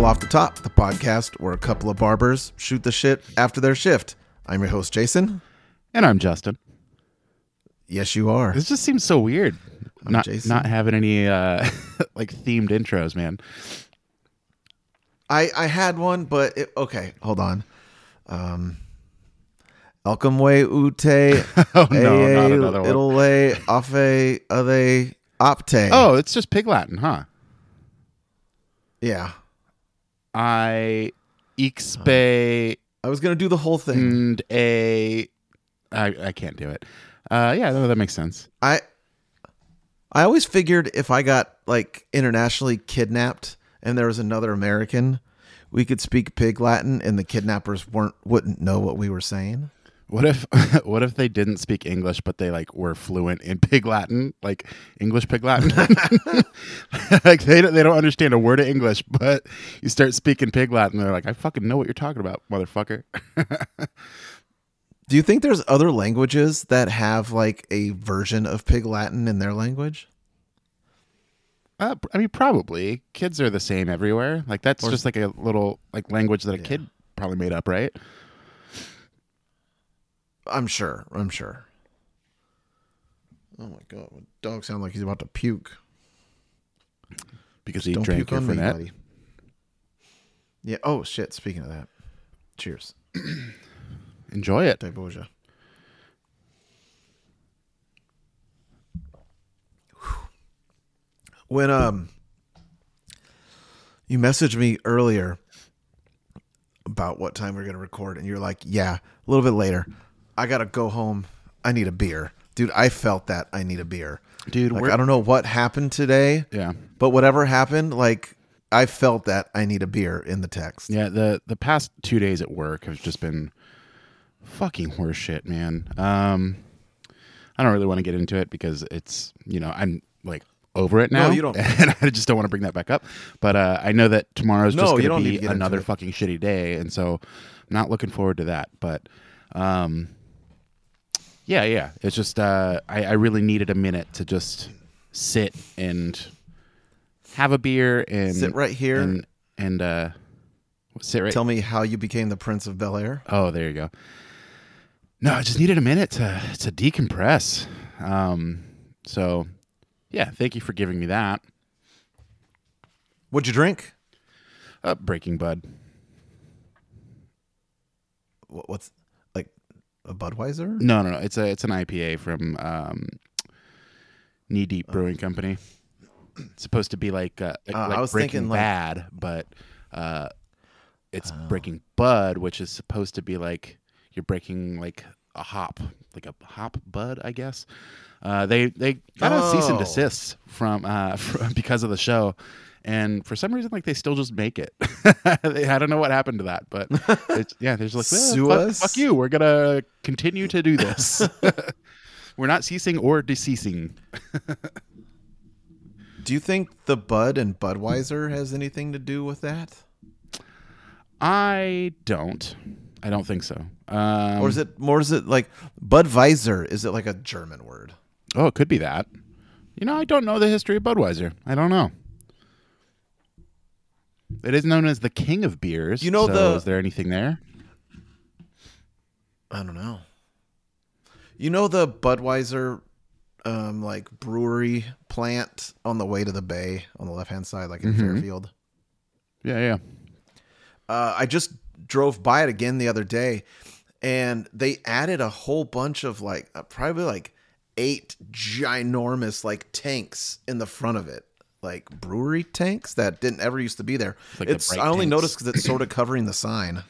Little Off the Top, the podcast where a couple of barbers shoot the shit after their shift. I'm your host, Jason. And I'm Justin. Yes, you are. This just seems so weird. I'm not Jason. not having any uh like themed intros, man. I I had one, but it, okay, hold on. Um, Elkamwe ute. Oh no, not another one. Itale afe ade opte. Oh, it's just pig Latin, huh? yeah. I expe I was gonna do the whole thing. and a I I can't do it. Uh yeah, no, that makes sense. I I always figured if I got like internationally kidnapped and there was another American, we could speak pig Latin and the kidnappers weren't wouldn't know what we were saying. What if what if they didn't speak English but they like were fluent in pig Latin, like English pig Latin? like they don't, they don't understand a word of English, but you start speaking pig Latin, they're like, "I fucking know what you're talking about, motherfucker." Do you think there's other languages that have like a version of pig Latin in their language? Uh, I mean, probably kids are the same everywhere. Like that's just like a little like language that a kid probably made up, right? I'm sure. I'm sure. Oh my god, my dog sounds like he's about to puke. Because he Don't drank puke your Fernet. buddy. Yeah. Oh shit. Speaking of that, cheers, Enjoy it. Diboja. When um, you messaged me earlier about what time we are gonna record, and you're like, "Yeah, a little bit later. I gotta go home. I need a beer, dude." I felt that I need a beer, Dude, Like I don't know what happened today, Yeah. but whatever happened, like I felt that I need a beer in the text. Yeah, the the past two days at work have just been fucking horseshit, man. Um, I don't really want to get into it because it's you know I'm like over it now. No, you don't. and I just don't want to bring that back up. But uh, I know that tomorrow's No, just going to be another fucking shitty day, and so I'm not looking forward to that. But um, yeah, yeah, it's just uh, I, I really needed a minute to just sit and have a beer and Sit right here. and and uh, sit right Tell me how you became the Prince of Bel Air. Oh, there you go. No, I just needed a minute to to decompress. Um, so yeah, thank you for giving me that. What'd you drink? Uh, Breaking Bud. What's a Budweiser? No, no, no. It's a it's an IPA from um, Knee Deep Brewing Company. It's supposed to be like uh, like, Uh, I like was Breaking thinking, like- Bad, but uh, it's Oh. Breaking Bud, which is supposed to be like you're breaking like a hop, like a hop bud, I guess. Uh, they they got a cease and Oh. desist from, uh, from because of the show, and for some reason, like they still just make it. I don't know what happened to that, but it's, yeah, there's like "Eh, Sue fuck, us? fuck you. We're gonna continue to do this. We're not ceasing or deceasing. Do you think the Bud and Budweiser has anything to do with that? I don't. I don't think so. Um, Or is it more is it like Budweiser? Is it like a German word? Oh, it could be that. You know, I don't know the history of Budweiser. I don't know. It is known as the king of beers. You know so the- Is there anything there? I don't know. You know the Budweiser um like brewery plant on the way to the bay on the left hand side, like in Fairfield? Yeah, yeah. Uh, I just drove by it again the other day, and they added a whole bunch of like uh, probably like eight ginormous like tanks in the front of it, like brewery tanks that didn't ever used to be there. Like the it's I only tanks. noticed because it's sort of covering the sign.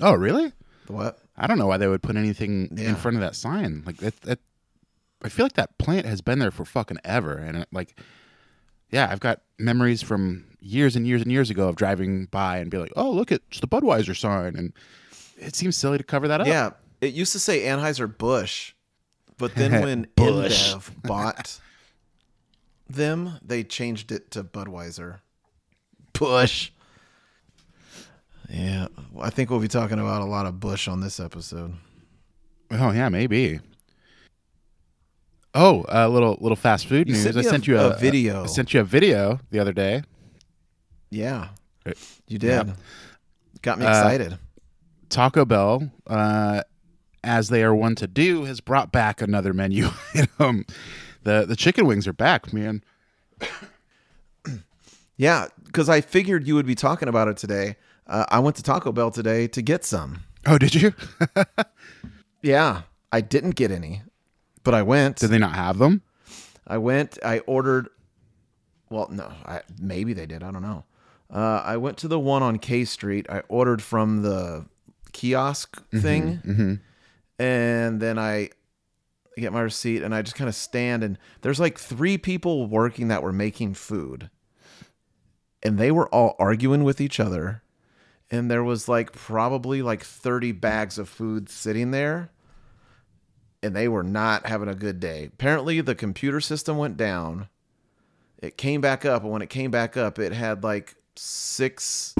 Oh, really? The what? I don't know why they would put anything Yeah. in front of that sign. Like that, that. I feel like that plant has been there for fucking ever, and it, like, yeah, I've got memories from years and years and years ago of driving by and be like, "Oh, look, it's the Budweiser sign," and it seems silly to cover that up. Yeah, it used to say Anheuser Busch, but then when Busch. InBev bought them, they changed it to Budweiser. Bush. Yeah, I think we'll be talking about a lot of Bush on this episode. Oh yeah, maybe. Oh, a little little fast food You news. sent I me a- sent you a a, video. I sent you a video the other day. Yeah, You did. Got me Uh, excited. Taco Bell, uh, as they are one to do, has brought back another menu item. The the chicken wings are back, man. yeah, because I figured you would be talking about it today. Uh, I went to Taco Bell today to get some. Oh, did you? Yeah, I didn't get any, but I went. did they not have them? I went. I ordered. Well, no, I, maybe they did. I don't know. Uh, I went to the one on K Street. I ordered from the kiosk thing, and then I get my receipt, and I just kind of stand, and there's like three people working that were making food, and they were all arguing with each other, and there was like probably like 30 bags of food sitting there and they were not having a good day. Apparently, the computer system went down. It came back up, and when it came back up, it had like six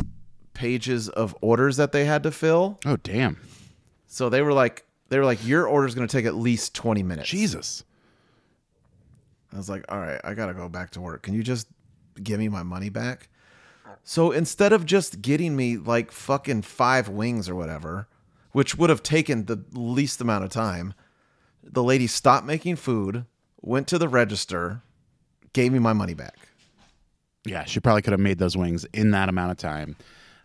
pages of orders that they had to fill. Oh, damn. So they were like, they were like, your order's going to take at least 20 minutes. Jesus. I was like, all right, I got to go back to work. Can you just give me my money back? So instead of just getting me like fucking five wings or whatever, which would have taken the least amount of time, the lady stopped making food, went to the register, gave me my money back. Yeah, she probably could have made those wings in that amount of time.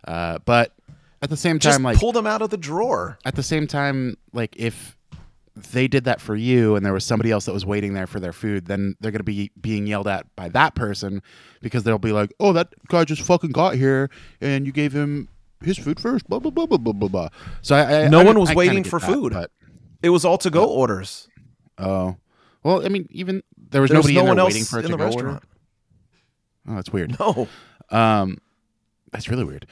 Uh, but at the same Just time, like pulled them out of the drawer. at the same time, like if they did that for you and there was somebody else that was waiting there for their food, then they're gonna be being yelled at by that person because they'll be like, "Oh, that guy just fucking got here and you gave him his food first." Blah blah blah blah blah blah. blah. So I, I No I- one was I waiting for that, food. but It was all to go orders. oh, well, I mean, even there was There was nobody no in there one waiting else for a in the to-go order. restaurant. Oh, that's weird. No. Um, that's really weird.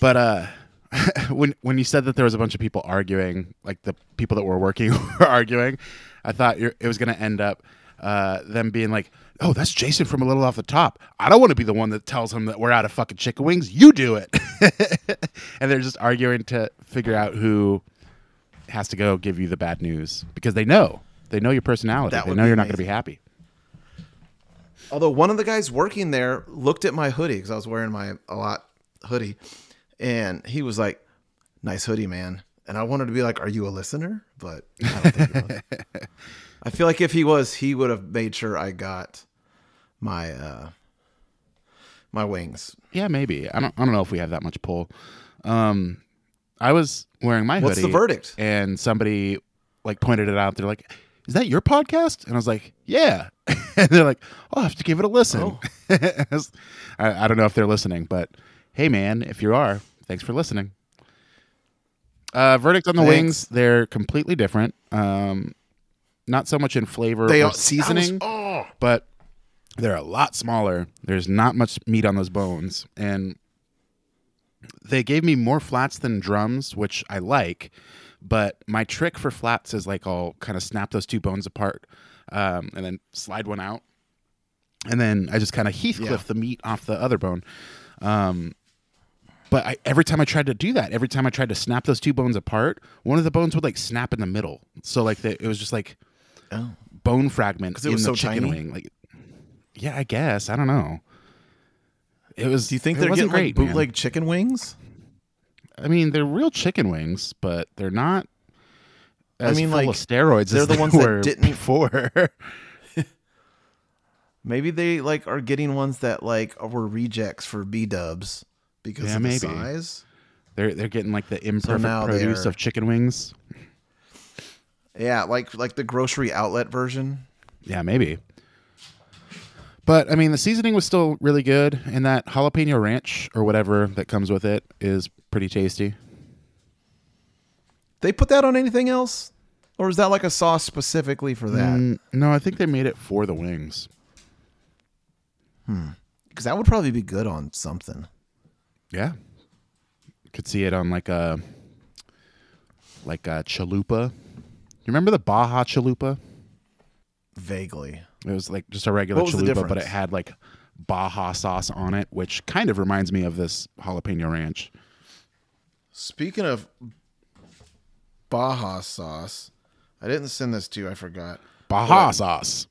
But uh, when when you said that there was a bunch of people arguing, like the people that were working were arguing, I thought you're, it was going to end up uh, them being like, "Oh, that's Jason from a little off the top. I don't want to be the one that tells him that we're out of fucking chicken wings. You do it." and they're just arguing to figure out who has to go give you the bad news because they know they know your personality. That they know you're not going to be happy. Although one of the guys working there looked at my hoodie because I was wearing my a lot hoodie, and he was like, "Nice hoodie, man." And I wanted to be like, "Are you a listener?" But I don't think he was. I feel like if he was, he would have made sure I got my uh my wings. Yeah, maybe. I don't. I don't know if we have that much pull. Um, I was wearing my What's the verdict? and somebody like pointed it out. They're like, "Is that your podcast?" And I was like, "Yeah." and they're like, "Oh, I have to give it a listen." Oh. I, was- I, I don't know if they're listening, but hey, man, if you are, thanks for listening. Uh, verdict on the Thanks. wings. They're completely different. Um, not so much in flavor They or are seasoning oh, but they're a lot smaller. There's not much meat on those bones, and they gave me more flats than drums, which I like. But my trick for flats is like I'll kind of snap those two bones apart, um, and then slide one out, and then I just kind of Heathcliff the meat off the other bone. Um, but I, every time I tried to do that, every time I tried to snap those two bones apart, one of the bones would like snap in the middle. So like the, it was just like oh. bone fragment 'Cause it in was the so chicken tiny? wing. Like, yeah, I guess I don't know. It was. Do you think they're getting like great, man. bootleg chicken wings? I mean, they're real chicken wings, but they're not. As mean, full like, of steroids. they're as the they ones that were didn't- before. Maybe they like are getting ones that like were rejects for B dubs because Yeah, of the maybe. size. they're they're getting like the imperfect now produce of chicken wings. Yeah, like like the grocery outlet version. Yeah, maybe. But I mean, the seasoning was still really good, and that jalapeno ranch or whatever that comes with it is pretty tasty. They put that on anything else, or is that like a sauce specifically for that? Mm, no, I think they made it for the wings. Hmm, because that would probably be good on something. Yeah. Could see it on like a like a chalupa. You remember the Baja chalupa? Vaguely. It was like just a regular What was the chalupa, but difference? it had like Baja sauce on it, which kind of reminds me of this jalapeno ranch. Speaking of Baja sauce, I didn't send this to you. I forgot. Baja sauce.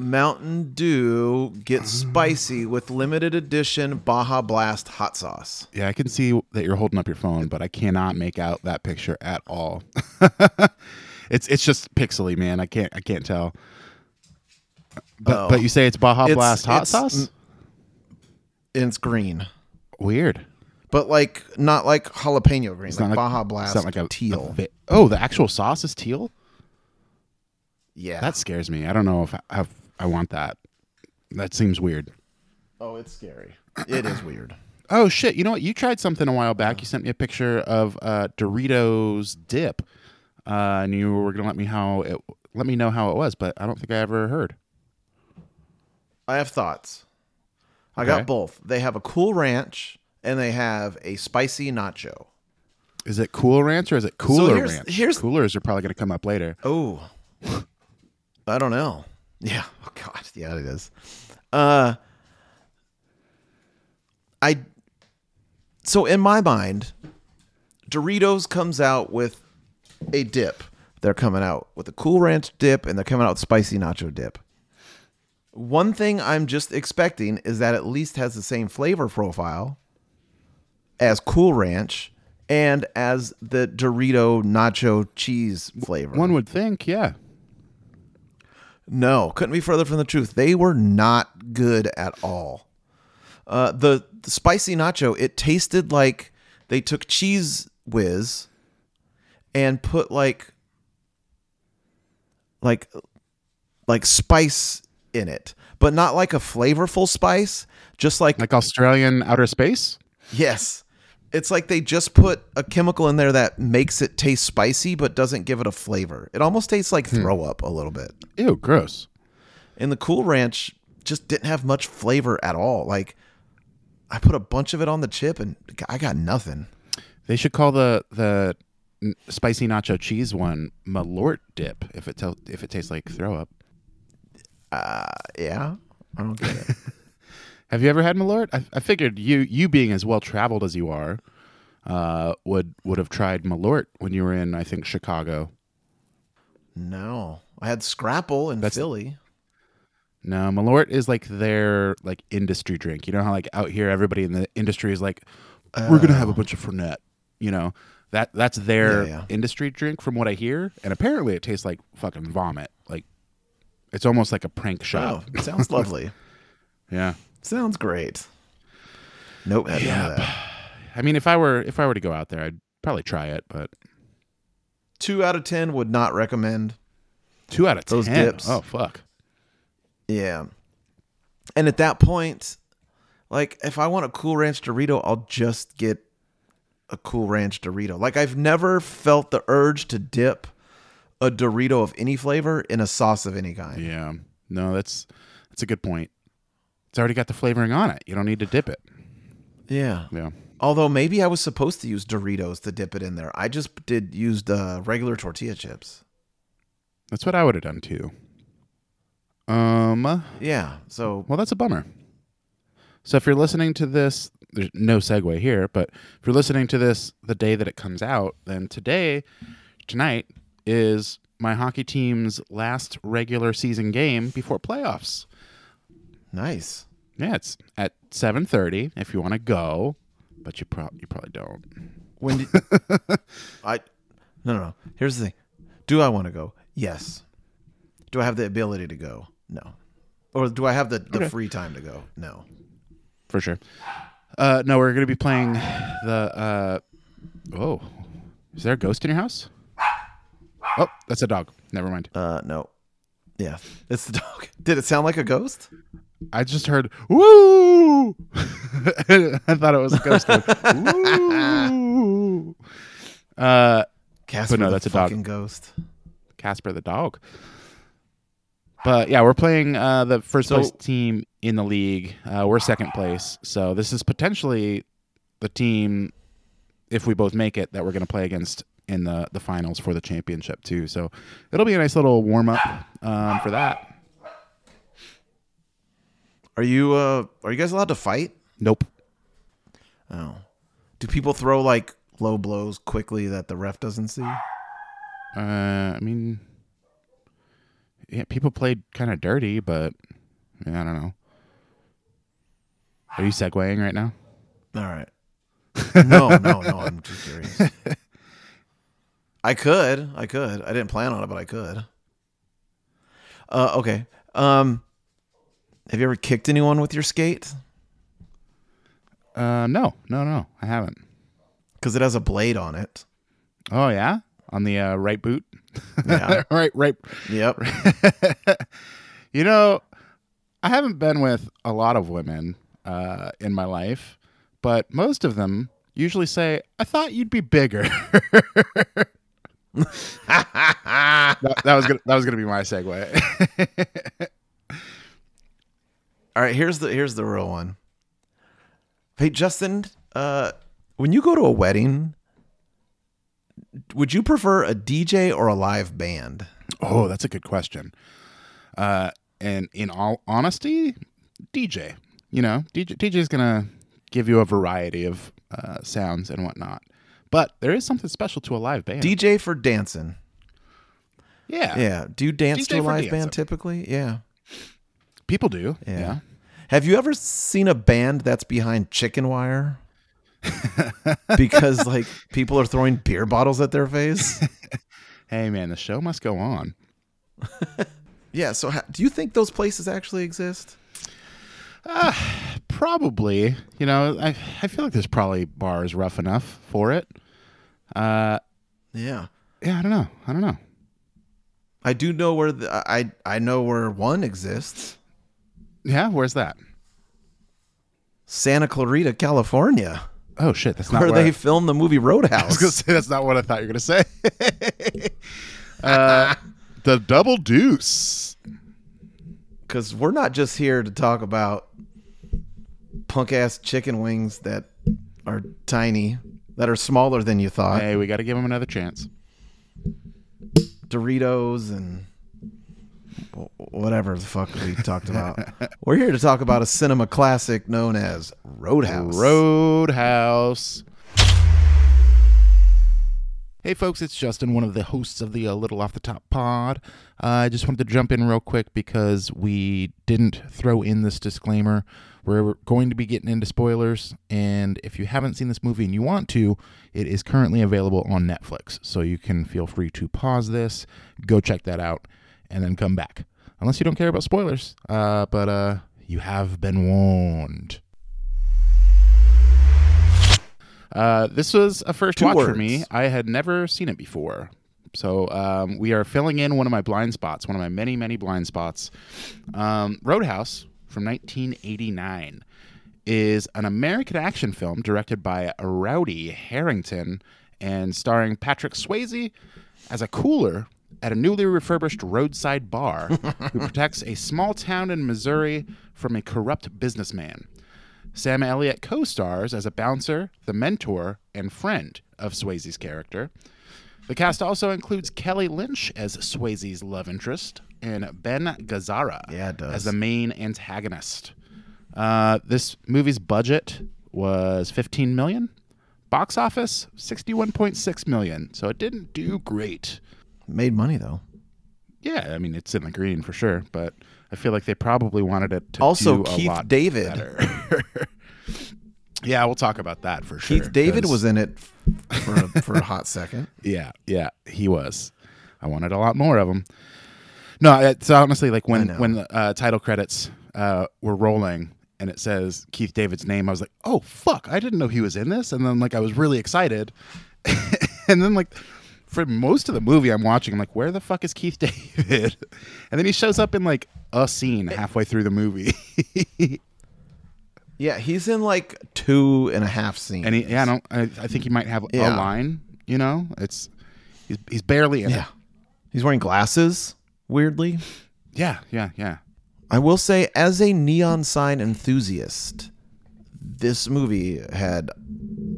Mountain Dew gets mm. spicy with limited edition Baja Blast hot sauce. Yeah, I can see that you're holding up your phone, but I cannot make out that picture at all. it's it's just pixely, man. I can't I can't tell. But Oh. but you say it's Baja It's- Blast hot it's- sauce? And it's green. Weird. But like not like jalapeno green, It's like, not Baja it's Blast not like a teal. a oh, the actual sauce is teal. yeah. That scares me. I don't know if I, if I want that. That seems weird. oh, it's scary. It is weird. Oh shit! You know what? You tried something a while back. You sent me a picture of uh, Doritos dip, uh, and you were gonna let me how it let me know how it was, but I don't think I ever heard. I have thoughts. I Okay. got both. They have a cool ranch and they have a spicy nacho. Is it Cool Ranch or is it Cooler here's- Ranch? here's- Coolers are probably gonna come up later. Oh, I don't know. Yeah. Oh God. Yeah, it is. Uh, I. So in my mind, Doritos comes out with a dip. They're coming out with a Cool Ranch dip, and they're coming out with spicy nacho dip. One thing I'm just expecting is that at least has the same flavor profile as Cool Ranch and as the Dorito nacho cheese flavor. One would think, yeah. No, couldn't be further from the truth. They were not good at all. Uh, the, the spicy nacho, it tasted like they took cheese whiz and put like like like spice in it, but not like a flavorful spice. Just like Like Australian outer space. yes, it's like they just put a chemical in there that makes it taste spicy but doesn't give it a flavor. It almost tastes like throw up a little bit. Ew, gross. And the Cool Ranch just didn't have much flavor at all. Like I put a bunch of it on the chip and I got nothing. They should call the the spicy nacho cheese one Malort dip if it tell if it tastes like throw up. Uh, yeah, I don't get it. Have you ever had Malort? I, I figured you you being as well traveled as you are, uh, would would have tried Malort when you were in I think Chicago. no, I had Scrapple in That's- Philly. No, Malort is like their like industry drink. You know how like out here everybody in the industry is like, we're gonna have a bunch of Fernet. You know that that's their Yeah, yeah. industry drink from what I hear, and apparently it tastes like fucking vomit. Like it's almost like a prank shot. it sounds lovely. Yeah. Sounds great. Nope, none. I mean, if I were if I were to go out there, I'd probably try it. But Two out of ten would not recommend. two out of Those ten. dips. Oh fuck. Yeah. And at that point, like if I want a Cool Ranch Dorito, I'll just get a Cool Ranch Dorito. Like I've never felt the urge to dip a Dorito of any flavor in a sauce of any kind. Yeah. No, that's that's a good point. It's already got the flavoring on it. You don't need to dip it. Yeah. Yeah. Although maybe I was supposed to use Doritos to dip it in there. I just did use the regular tortilla chips. That's what I would have done too. Um. Yeah. So Well, that's a bummer. So if you're listening to this, there's no segue here, but if you're listening to this the day that it comes out, then today, tonight is my hockey team's last regular season game before playoffs. Nice. Yeah, it's at 7:30 if you want to go, but you probably you probably don't. When did I No, no, no. Here's the thing. Do I want to go? Yes. Do I have the ability to go? No. Or do I have the, the Okay. free time to go? No. For sure. Uh, no, we're going to be playing the. Uh, oh, is there a ghost in your house? Oh, that's a dog. Never mind. Uh no. Yeah. It's the dog. Did it sound like a ghost? I just heard woo. I thought it was a ghost. woo. Uh, Casper no, the that's a dog. ghost. Casper the dog. But yeah, we're playing uh, the first So- place team in the league. Uh, we're second place, so this is potentially the team, if we both make it, that we're going to play against in the the finals for the championship too. So it'll be a nice little warm up um, for that. Are you uh are you guys allowed to fight? Nope. Oh. Do people throw like low blows quickly that the ref doesn't see? Uh, I mean, yeah, people played kind of dirty, but yeah, I don't know. Are you segueing right now? All right. No, no, no. I'm just curious. I could. I could. I didn't plan on it, but I could. Uh, okay. Um, have you ever kicked anyone with your skate? Uh, no, no, no, I haven't. Because it has a blade on it. Oh yeah, on the uh, right boot. Yeah. right, right. Yep. You know, I haven't been with a lot of women uh, in my life, but most of them usually say, "I thought you'd be bigger." that, that was gonna, that was gonna be my segue. All right. Here's the here's the real one. Hey, Justin. Uh, when you go to a wedding, would you prefer a DJ or a live band? oh, that's a good question. Uh, and in all honesty, DJ. You know, DJ DJ is gonna give you a variety of uh, sounds and whatnot. But there is something special to a live band. DJ for dancing. yeah, Yeah. Do you dance DJ to a live dancing. band typically? Yeah. people do. Yeah. yeah. Have you ever seen a band that's behind chicken wire? because like people are throwing beer bottles at their face. Hey man, the show must go on. Yeah. So ha- do you think those places actually exist? Probably, you know, I I feel like there's probably bars rough enough for it. Uh, Yeah. yeah, I don't know. I don't know. I do know where the, I I know where one exists. Yeah, where's that? Santa Clarita, California, Oh shit, that's not where where they I, filmed the movie I was gonna Roadhouse. say that's not what I thought you were gonna say. uh, the Double Deuce. Because we're not just here to talk about punk ass chicken wings that are tiny, that are smaller than you thought. Hey, we got to give them another chance. Doritos and whatever the fuck we talked about. We're here to talk about a cinema classic known as Roadhouse. Roadhouse. Hey, folks, it's Justin, one of the hosts of the uh, Little Off the Top pod. Uh, I just wanted to jump in real quick because we didn't throw in this disclaimer. We're going to be getting into spoilers, and if you haven't seen this movie and you want to, it is currently available on Netflix. So you can feel free to pause this, go check that out, and then come back. Unless you don't care about spoilers. Uh, but uh, you have been warned. Uh, this was a first Two watch for me. I had never seen it before. So um, we are filling in one of my blind spots, one of my many, many blind spots. Um, Roadhouse from 1989 is an American action film directed by Rowdy Herrington and starring Patrick Swayze as a cooler at a newly refurbished roadside bar who protects a small town in Missouri from a corrupt businessman. Sam Elliott co stars as a bouncer, the mentor, and friend of Swayze's character. The cast also includes Kelly Lynch as Swayze's love interest and Ben Gazzara Yeah, as the main antagonist. Uh, this movie's budget was 15 million. Box office 61.6 million. So it didn't do great. Made money though. Yeah, I mean it's in the green for sure, but I feel like they probably wanted it to Also, Keith lot David. yeah, we'll talk about that for sure. Keith David was in it for a, for a hot second. Yeah, yeah, he was. I wanted a lot more of him. No, it's honestly like when when the uh, title credits uh, were rolling and it says Keith David's name, I was like, oh fuck, I didn't know he was in this, and then like I was really excited, and then like for most of the movie I'm watching, I'm like, where the fuck is Keith David? And then he shows up in like a scene eh. halfway through the movie, Yeah, he's in like two and a half scenes. and he, yeah, I don't, I, I think he might have Yeah. a line. You know, it's he's he's barely in yeah, it. he's wearing glasses. Weirdly, Yeah, yeah, yeah. I will say, as a neon sign enthusiast, this movie had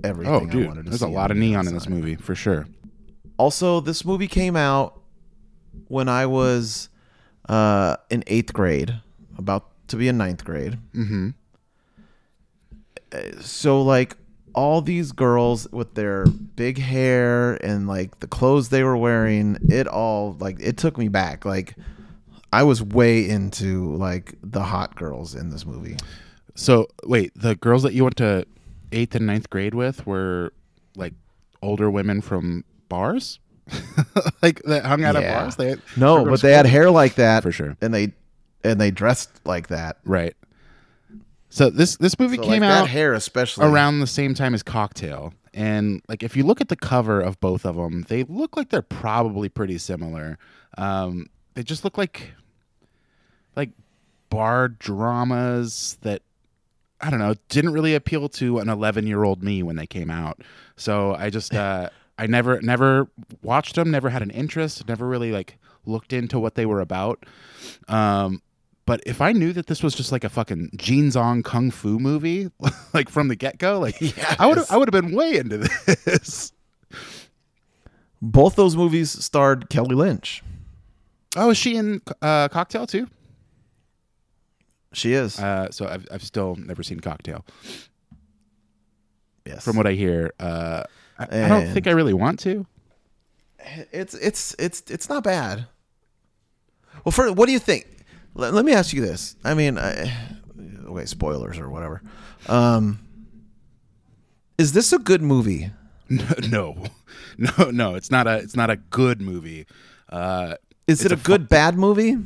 everything Oh, I dude, wanted to there's a lot of neon in this movie for sure. Also, this movie came out when I was uh, in eighth grade, about to be in ninth grade. Mm-hmm. So, like, all these girls with their big hair and like the clothes they were wearing, it all like it took me back. Like, I was way into like the hot girls in this movie. So wait, the girls that you went to eighth and ninth grade with were like older women from bars, like that hung out Yeah. at bars. They No, but they had hair like that for sure, and they and they dressed like that. right? So this this movie So, came like, out that hair especially around the same time as Cocktail, and like if you look at the cover of both of them, they look like they're probably pretty similar. Um, they just look like like bar dramas that I don't know didn't really appeal to an 11 year old me when they came out. So I just uh, I never never watched them, never had an interest, never really like looked into what they were about. Um, but if I knew that this was just like a fucking Gene Zong kung fu movie, like from the get go, like I would I would have been way into this. Both those movies starred Kelly Lynch. Oh, is she in uh, Cocktail too? She is. Uh, so I've I've still never seen Cocktail. yes. From what I hear, uh, I, I don't think I really want to. it's it's it's it's not bad. Well, for what do you think? Let, let me ask you this. I mean, I, okay, spoilers or whatever. Um, is this a good movie? no, no, no. It's not a it's not a good movie. Uh, Is it a, a good bad movie?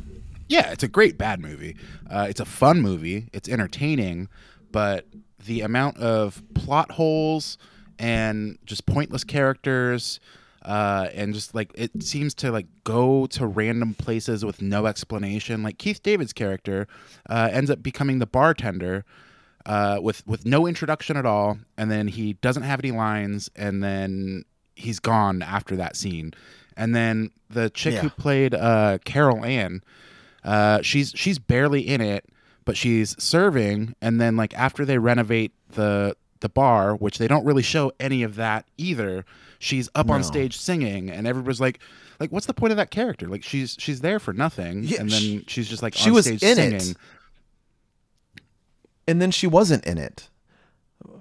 yeah, it's a great bad movie. Uh, it's a fun movie. It's entertaining, but the amount of plot holes and just pointless characters, uh, and just like it seems to like go to random places with no explanation. Like Keith David's character uh, ends up becoming the bartender. Uh, with with no introduction at all, and then he doesn't have any lines, and then he's gone after that scene, and then the chick who played uh, Carol Ann, uh, she's she's barely in it, but she's serving, and then like after they renovate the the bar, which they don't really show any of that either, she's up on stage singing, and everybody's like, like what's the point of that character? Like she's she's there for nothing, Yeah, and then she's just like she on was stage in it. singing, And then she wasn't in it.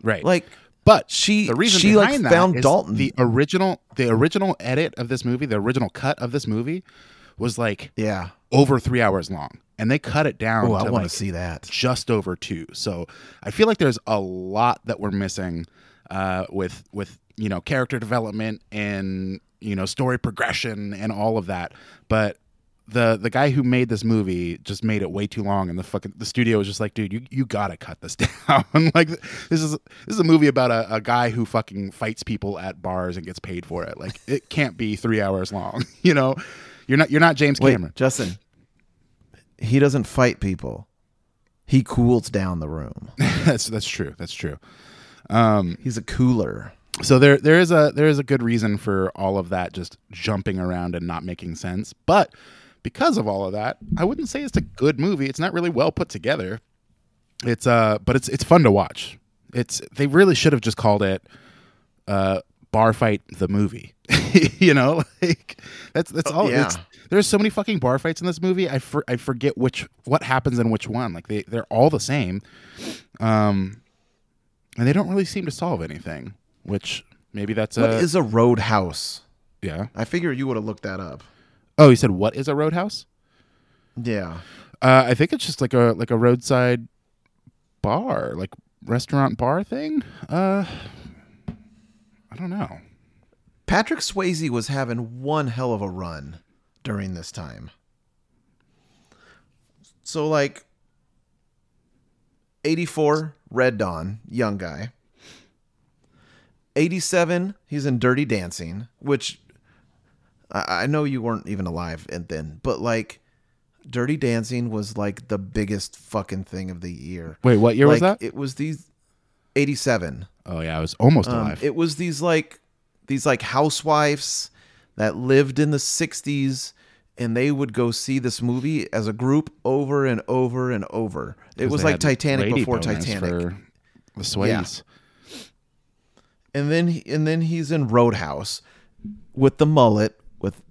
right? Like But she the reason she like found Dalton. The original the original edit of this movie, the original cut of this movie, was like yeah. over three hours long, and they cut it down Oh, I to want like to see that. just over two. So I feel like there's a lot that we're missing uh, with with you know character development and you know story progression and all of that. But the the guy who made this movie just made it way too long, and the fucking the studio was just like, dude, you you gotta cut this down. like this is this is a movie about a, a guy who fucking fights people at bars and gets paid for it. Like it can't be three hours long. you know, you're not you're not James Wait, Cameron. Justin. He doesn't fight people. He cools down the room. that's that's true. That's true. Um, He's a cooler. so there there is a there is a good reason for all of that just jumping around and not making sense but because of all of that i wouldn't say it's a good movie it's not really well put together it's uh but it's it's fun to watch it's they really should have just called it uh bar fight the movie you know like that's that's all yeah. it's there's so many fucking bar fights in this movie i for, i forget which what happens in which one. Like they they're all the same. Um and they don't really seem to solve anything which maybe that's What a is a roadhouse? yeah. I figure you would have looked that up. oh you said what is a roadhouse? Yeah. uh i think it's just like a like a roadside bar like restaurant bar thing. Uh i don't know. Patrick Swayze was having one hell of a run during this time. So like 84 Red Dawn, young guy. 87 he's in Dirty Dancing, which I, I know you weren't even alive and then, but like Dirty Dancing was like the biggest fucking thing of the year. wait what year was that It was these 87. oh yeah i was almost Um, alive it was these like these like housewives that lived in the 60s and they would go see this movie as a group over and over and over. It was like Titanic before Titanic. the sways And then he, and then he's in Roadhouse with the mullet with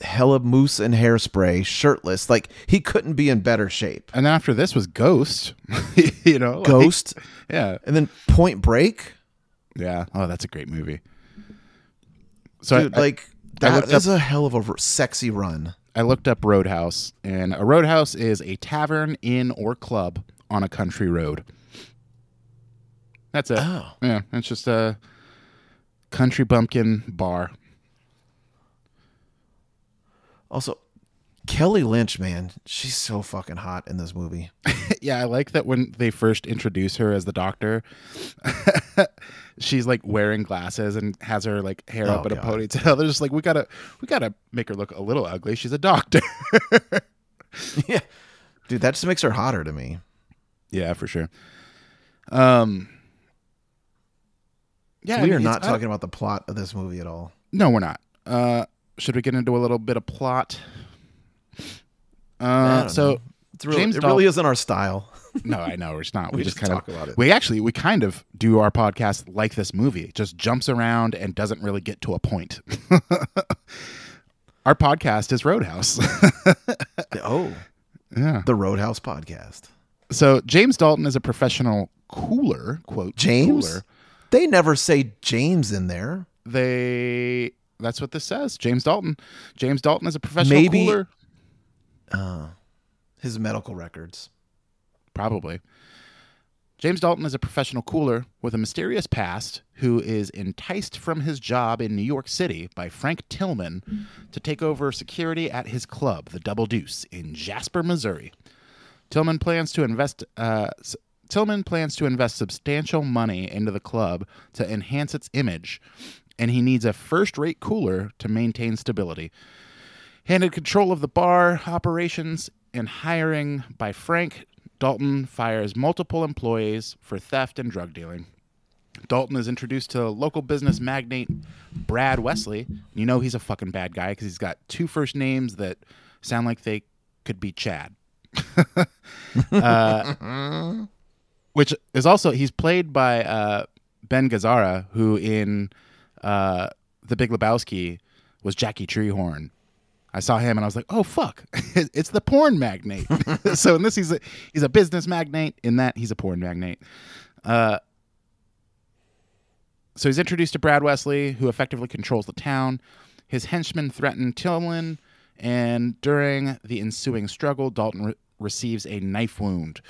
hella mousse and hairspray, shirtless. Like he couldn't be in better shape. and after this was ghost you know like- Ghost yeah and then Point Break. yeah oh that's a great movie so Dude, I, like I that is a hell of a r- sexy run. I looked up Roadhouse, and a roadhouse is a tavern, inn, or club on a country road. That's it. Oh. Yeah, it's just a country bumpkin bar. Also, Kelly Lynch, man, she's so fucking hot in this movie. yeah, I like that when they first introduce her as the doctor, she's like wearing glasses and has her like hair up Oh, in a ponytail. They're just like, we gotta, we gotta make her look a little ugly. She's a doctor. yeah, dude, that just makes her hotter to me. yeah, for sure. Um, yeah, I we mean, are not I- talking about the plot of this movie at all. No, we're not. Uh, should we get into a little bit of plot? Uh, so. Really, James it Dal- really isn't our style. no, I know it's not. We, We just, just kind talk of about it. We actually we kind of do our podcast like this movie. It just jumps around and doesn't really get to a point. our podcast is Roadhouse. oh, yeah. the Roadhouse podcast. So James Dalton is a professional cooler quote James? cooler. They never say James in there. They that's what this says. James Dalton. James Dalton is a professional Maybe- cooler. Uh, his medical records. Probably. James Dalton is a professional cooler with a mysterious past who is enticed from his job in New York City by Frank Tillman to take over security at his club, the Double Deuce, in Jasper, Missouri. Tillman plans to invest. Uh, Tillman plans to invest substantial money into the club to enhance its image, and he needs a first-rate cooler to maintain stability. Handed control of the bar operations and hiring by Frank, Dalton fires multiple employees for theft and drug dealing. Dalton is introduced to local business magnate Brad Wesley. You know he's a fucking bad guy because he's got two first names that sound like they could be Chad. Uh, which is also he's played by uh, Ben Gazzara, who in uh, The Big Lebowski was Jackie Treehorn. I saw him and I was like, "Oh fuck, it's the porn magnate." so in this, he's a he's a business magnate. In that, he's a porn magnate. Uh, so he's introduced to Brad Wesley, who effectively controls the town. His henchmen threaten Tillman, and during the ensuing struggle, Dalton re- receives a knife wound.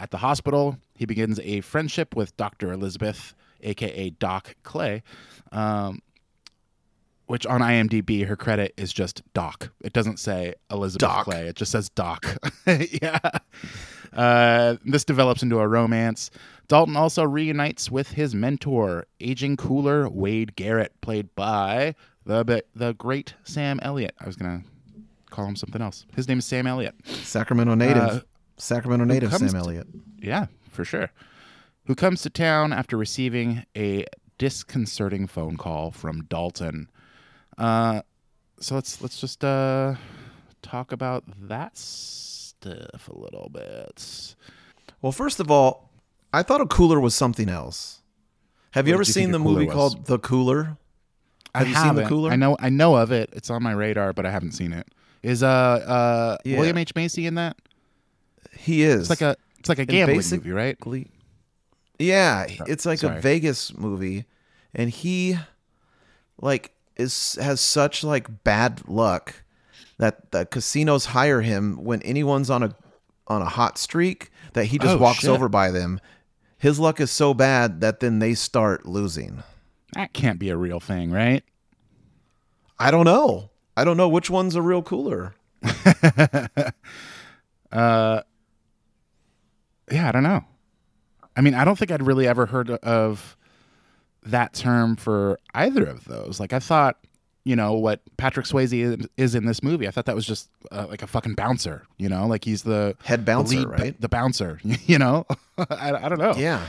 At the hospital, he begins a friendship with Dr. Elizabeth, aka Doc Clay, um, which on IMDb, her credit is just Doc. It doesn't say Elizabeth Doc. Clay, it just says Doc. yeah. Uh, this develops into a romance. Dalton also reunites with his mentor, aging cooler Wade Garrett, played by the the great Sam Elliott. I was gonna call him something else. His name is Sam Elliott. Sacramento native. Uh, Sacramento native Sam Elliott. Yeah, for sure. Who comes to town after receiving a disconcerting phone call from Dalton. Uh, so let's let's just uh, talk about that stuff a little bit. Well, first of all, I thought a cooler was something else. Have you ever you seen the movie was? called The Cooler? I Have you seen The. Cooler? I know I know of it. It's on my radar, but I haven't seen it. Is uh uh Yeah. William H Macy in that? He is. It's like a it's like a gambling movie, right? Yeah, it's like sorry. a Vegas movie, and he like is has such like bad luck that the casinos hire him when anyone's on a on a hot streak that he just Oh, walks shit. over by them. His luck is so bad that then they start losing. That can't be a real thing, right? I don't know. I don't know which one's a real cooler. Uh yeah, I don't know. I mean, I don't think I'd really ever heard of that term for either of those. Like, I thought, you know, what Patrick Swayze is- is in this movie. I thought that was just uh, like a fucking bouncer. You know, like he's the Head the bouncer, lead- right? The bouncer. You know, I, I don't know. Yeah.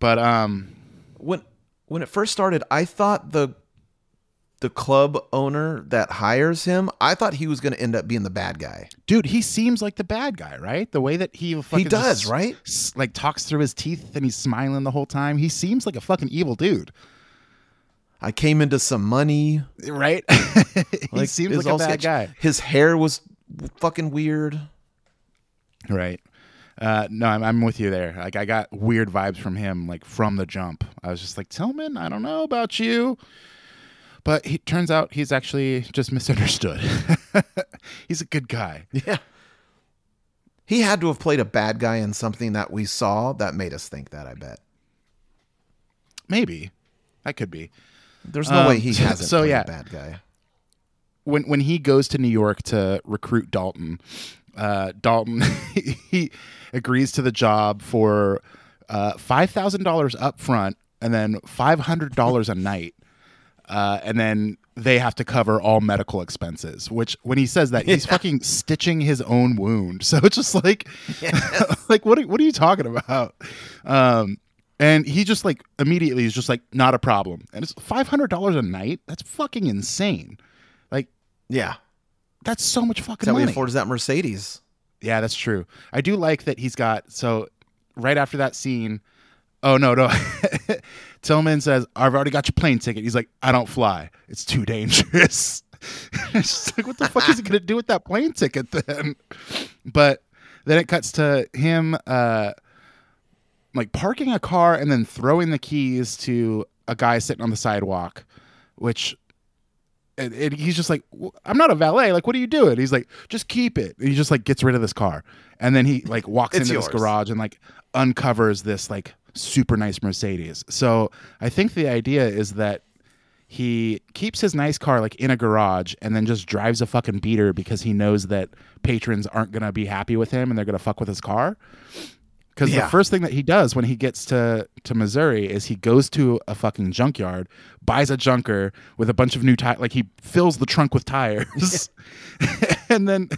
But um, when when it first started, I thought the the club owner that hires him, I thought he was going to end up being the bad guy. dude, he seems like the bad guy, right? The way that he fucking does, just right? like talks through his teeth and he's smiling the whole time. He seems like a fucking evil dude, I came into some money. right? he Like, seems like a bad sketchy. guy. His hair was fucking weird. Right. Uh, no, I'm, I'm with you there. Like, I got weird vibes from him, like from the jump. I was just like, Tillman, I don't know about you, But he turns out he's actually just misunderstood. he's a good guy. Yeah. He had to have played a bad guy in something that we saw that made us think that, I bet. Maybe. That could be. There's no Um, way he hasn't so, played yeah. a bad guy. when when he goes to New York to recruit Dalton, uh, Dalton he agrees to the job for uh, five thousand dollars up front and then five hundred dollars a night, uh, and then they have to cover all medical expenses. Which when he says that he's fucking stitching his own wound, so it's just like like what are, what are you talking about? Um, and he just like immediately is just like not a problem, and it's five hundred dollars a night. That's fucking insane. Like Yeah. that's so much That's fucking how he money. affords that Mercedes. yeah, that's true. I do like that he's got so right after that scene. Oh no, no. Tilghman says, "I've already got your plane ticket." He's like, "I don't fly. It's too dangerous." it's like, what the fuck is he gonna do with that plane ticket then? But then it cuts to him, uh, like parking a car and then throwing the keys to a guy sitting on the sidewalk, which and, and he's just like, "Well, I'm not a valet. Like, what are you doing? He's like, just keep it. And he just like gets rid of this car, and then he like walks It's into yours. this garage and like uncovers this like super nice Mercedes. So I think the idea is that he keeps his nice car like in a garage and then just drives a fucking beater because he knows that patrons aren't gonna be happy with him and they're gonna fuck with his car. Because Yeah. the first thing that he does when he gets to to Missouri is he goes to a fucking junkyard, buys a junker with a bunch of new tires. Like he fills the trunk with tires, and then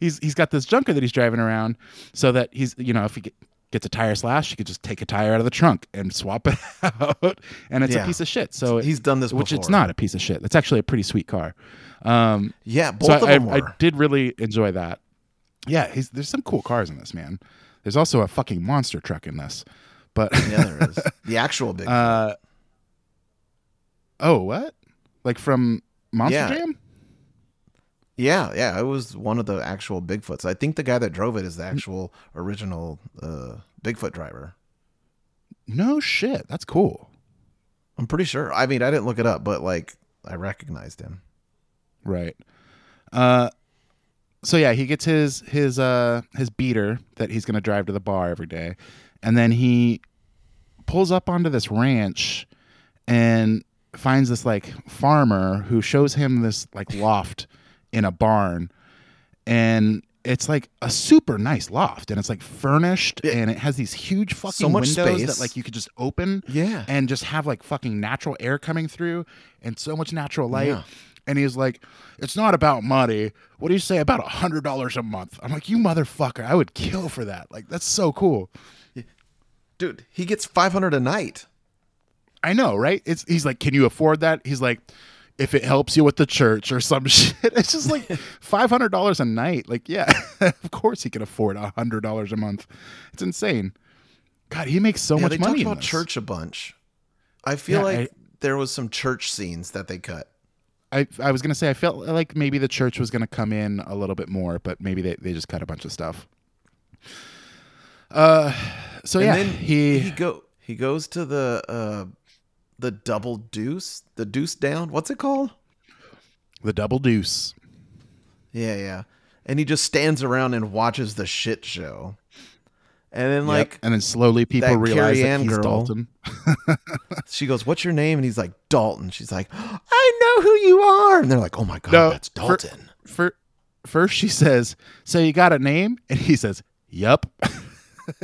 he's he's got this junker that he's driving around so that he's you know if he get, gets a tire slash, he could just take a tire out of the trunk and swap it out, and it's Yeah. a piece of shit. So He's done this which it's not a piece of shit. It's actually a pretty sweet car. Um, Yeah, both so of I, them I, were. I did really enjoy that. Yeah, he's, there's some cool cars in this man. There's also a fucking monster truck in this, but yeah, there is. The actual big uh, oh what? Like from Monster Yeah. Jam? Yeah, yeah, it was one of the actual Bigfoots. I think the guy that drove it is the actual original uh, Bigfoot driver. No shit. That's cool. I'm pretty sure. I mean, I didn't look it up, but like I recognized him. Right. Uh so yeah, he gets his his uh his beater that he's going to drive to the bar every day. And then he pulls up onto this ranch and finds this like farmer who shows him this like loft in a barn and it's like a super nice loft and it's like furnished Yeah. and it has these huge fucking So much windows space. that like you could just open Yeah. and just have like fucking natural air coming through and so much natural light. Yeah. And he's like, "It's not about money. What do you say about a hundred dollars a month?" I'm like, "You motherfucker! I would kill for that. Like, that's so cool." Dude, he gets 500 a night. I know, right? It's he's like, "Can you afford that?" He's like, "If it helps you with the church or some shit." It's just like five hundred dollars a night. Like, yeah, of course he can afford a hundred dollars a month. It's insane. God, he makes so yeah, much they money. talked in about church a bunch. I feel Yeah, like I- there was some church scenes that they cut. I, I was gonna say I felt like maybe the church was gonna come in a little bit more, but maybe they, they just cut a bunch of stuff. Uh, so And yeah, then he, he go he goes to the uh the double deuce, the deuce down. What's it called? the double deuce. Yeah, yeah. And he just stands around and watches the shit show. And then Yep. like and then slowly people realize Carrie that Ann he's girl- Dalton. she goes, "What's your name?" And he's like, "Dalton." She's like, "I know who you are." And they're like, "Oh my god, No, that's Dalton." For, first she says, "So you got a name?" And he says, "Yup."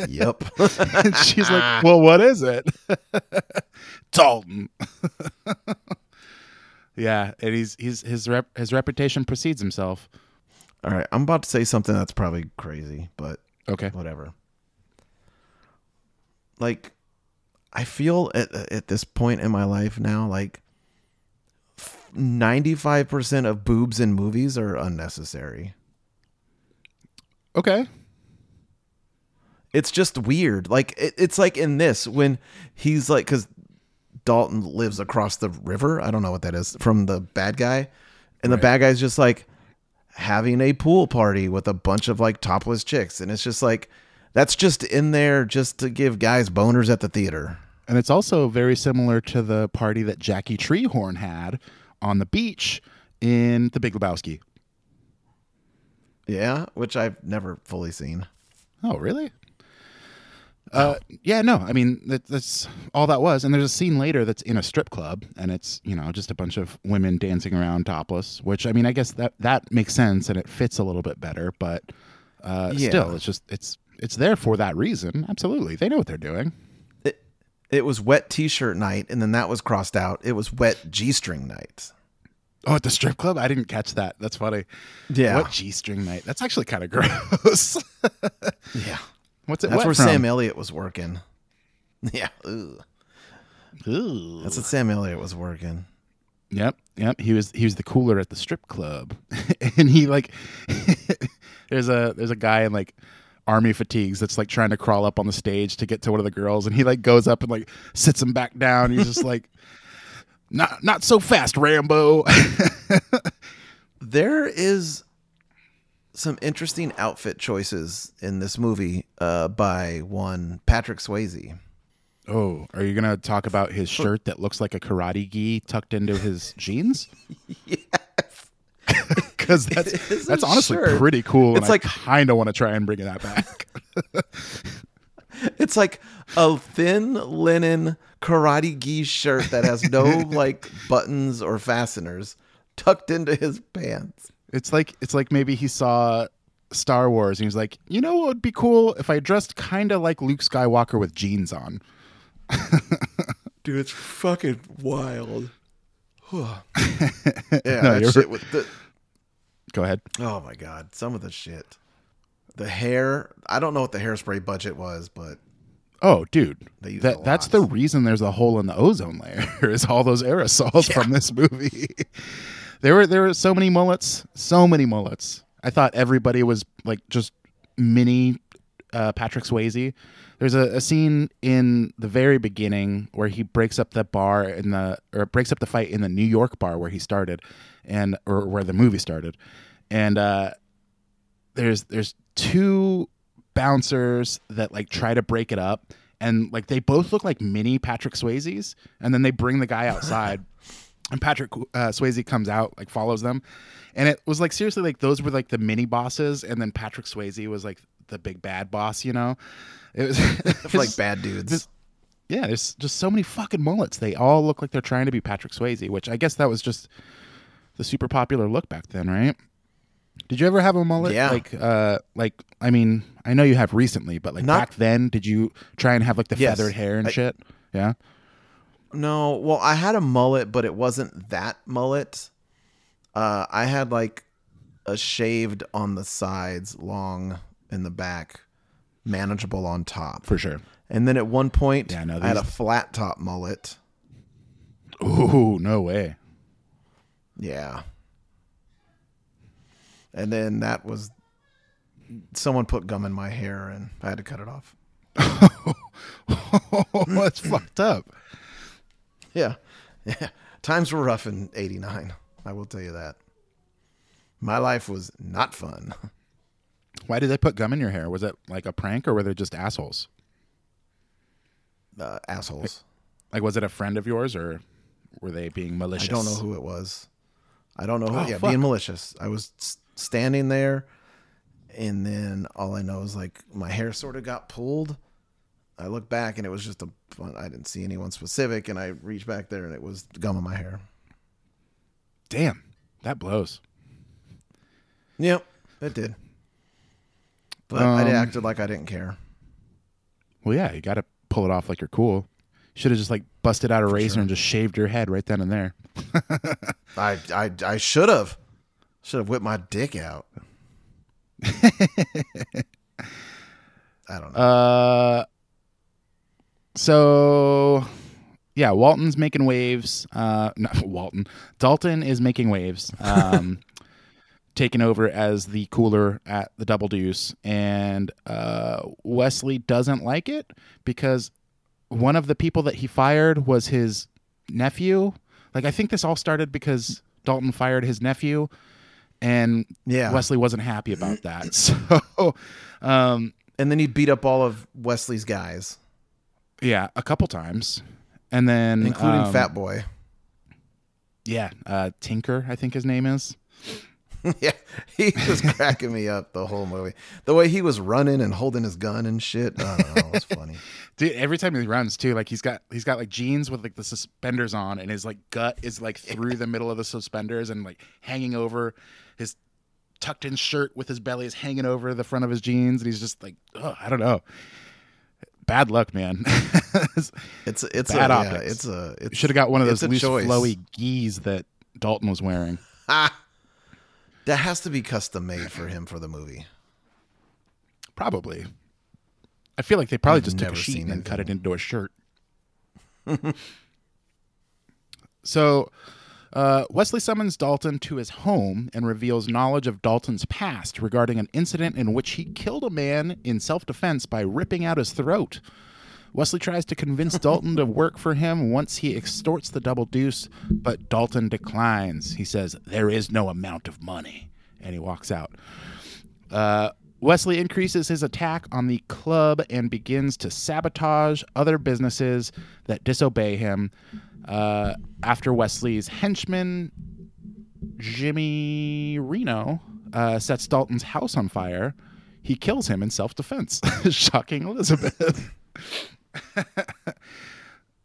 yep. and she's like, ah. "Well, what is it?" Dalton. yeah, and he's he's his rep, his reputation precedes himself. All right, I'm about to say something that's probably crazy, but Okay. whatever. Like, I feel at at this point in my life now, like ninety five percent of boobs in movies are unnecessary. Okay. It's just weird. Like it, it's like in this when he's like, because Dalton lives across the river. I don't know what that is from the bad guy, and the bad guy's just like having a pool party with a bunch of like topless chicks, and it's just like that's just in there just to give guys boners at the theater. And it's also very similar to the party that Jackie Treehorn had on the beach in The Big Lebowski. Yeah, which I've never fully seen. Oh, really? Uh, yeah, no. I mean, that, that's all that was. And there's a scene later that's in a strip club, and it's you know just a bunch of women dancing around topless. Which I mean, I guess that that makes sense and it fits a little bit better. But uh, Yeah. still, it's just it's it's there for that reason. Absolutely, they know what they're doing. It it was wet t-shirt night, and then that was crossed out. It was wet g-string night. Oh, at the strip club, I didn't catch that. That's funny. Yeah, What g-string night? That's actually kind of gross. yeah. What's it? That's where from? Sam Elliott was working. Yeah, ugh. Ooh. that's what Sam Elliott was working. Yep, yep. He was he was the cooler at the strip club, and he like there's a there's a guy in like army fatigues that's like trying to crawl up on the stage to get to one of the girls, and he like goes up and like sits him back down. He's just like, not not so fast, Rambo. There is some interesting outfit choices in this movie uh, by one Patrick Swayze. oh, are you gonna talk about his shirt that looks like a karate gi tucked into his jeans? Yes. Because that's It is a that's honestly shirt. pretty cool. and It's I like- kind of want to try and bring that back. It's like a thin linen karate gi shirt that has no like buttons or fasteners tucked into his pants. It's like it's like maybe he saw Star Wars and he was like, you know what would be cool if I dressed kind of like Luke Skywalker with jeans on. Dude, it's fucking wild. yeah, No, that you're- shit with the Go ahead. Oh my god, some of the shit. The hair, I don't know what the hairspray budget was, but Oh, dude, They use a that that's the reason there's a hole in the ozone layer is all those aerosols from this movie. There were there were so many mullets, so many mullets. I thought everybody was like just mini uh, Patrick Swayze. There's a, a scene in the very beginning where he breaks up the bar in the or breaks up the fight in the New York bar where he started, and or where the movie started, and uh, there's there's two bouncers that like try to break it up and like they both look like mini Patrick Swayze's and then they bring the guy outside and Patrick uh, Swayze comes out like follows them and it was like seriously like those were like the mini bosses and then Patrick Swayze was like the big bad boss you know it was like bad dudes. yeah there's just so many fucking mullets they all look like they're trying to be Patrick Swayze which I guess that was just the super popular look back then right did you ever have a mullet? Yeah. Like, uh, like I mean, I know you have recently, but like Not- back then, did you try and have like the Yes. feathered hair and I- shit? Yeah. No, well, I had a mullet, but it wasn't that mullet. Uh, I had like a shaved on the sides, long in the back, manageable on top. For sure. And then at one point, Yeah, no, I had a flat top mullet. Ooh, no way. Yeah. And then that was someone put gum in my hair and I had to cut it off. That's fucked up. Yeah. Yeah. Times were rough in 89. I will tell you that. My life was not fun. Why did they put gum in your hair? Was it like a prank or were they just assholes? Uh, assholes. Like, was it a friend of yours or were they being malicious? I don't know who it was. I don't know who. Oh, yeah, fuck. being malicious. I was standing there, and then all I know is like my hair sort of got pulled. I looked back, and it was just a. I didn't see anyone specific, and I reached back there, and it was gum in my hair. Damn, that blows. Yep, it did. But I Um, acted like I didn't care. Well, yeah, you got to pull it off like you're cool. Should have just like busted out a razor and just shaved your head right then and there. I I I should have. Should have whipped my dick out. I don't know. Uh, so yeah, Walton's making waves. Uh, not Walton. Dalton is making waves. Um, taking over as the cooler at the Double Deuce, and uh, Wesley doesn't like it because one of the people that he fired was his nephew. Like I think this all started because Dalton fired his nephew, and yeah. Wesley wasn't happy about that. So, um, and then he beat up all of Wesley's guys, Yeah, a couple times, and then including um, Fat Boy. Yeah, uh, Tinker, I think his name is. yeah, he was cracking me up the whole movie. The way he was running and holding his gun and shit. I don't know, it was funny. Dude, every time he runs too, like he's got he's got like jeans with like the suspenders on, and his like gut is like through the middle of the suspenders and like hanging over his tucked in shirt with his belly is hanging over the front of his jeans, and he's just like, oh, I don't know. Bad luck, man. it's it's Bad a, optics. yeah, it's a it's Should have got one of those loose, choice. flowy gis that Dalton was wearing. Ah, that has to be custom made for him for the movie. Probably. I feel like they probably I've just took a sheet and cut it into a shirt. so, uh, Wesley summons Dalton to his home and reveals knowledge of Dalton's past regarding an incident in which he killed a man in self defense by ripping out his throat. Wesley tries to convince Dalton to work for him once he extorts the double deuce, but Dalton declines. He says, There is no amount of money. And he walks out. Uh, Wesley increases his attack on the club and begins to sabotage other businesses that disobey him. Uh, after Wesley's henchman, Jimmy Reno, uh, sets Dalton's house on fire, he kills him in self defense, shocking Elizabeth.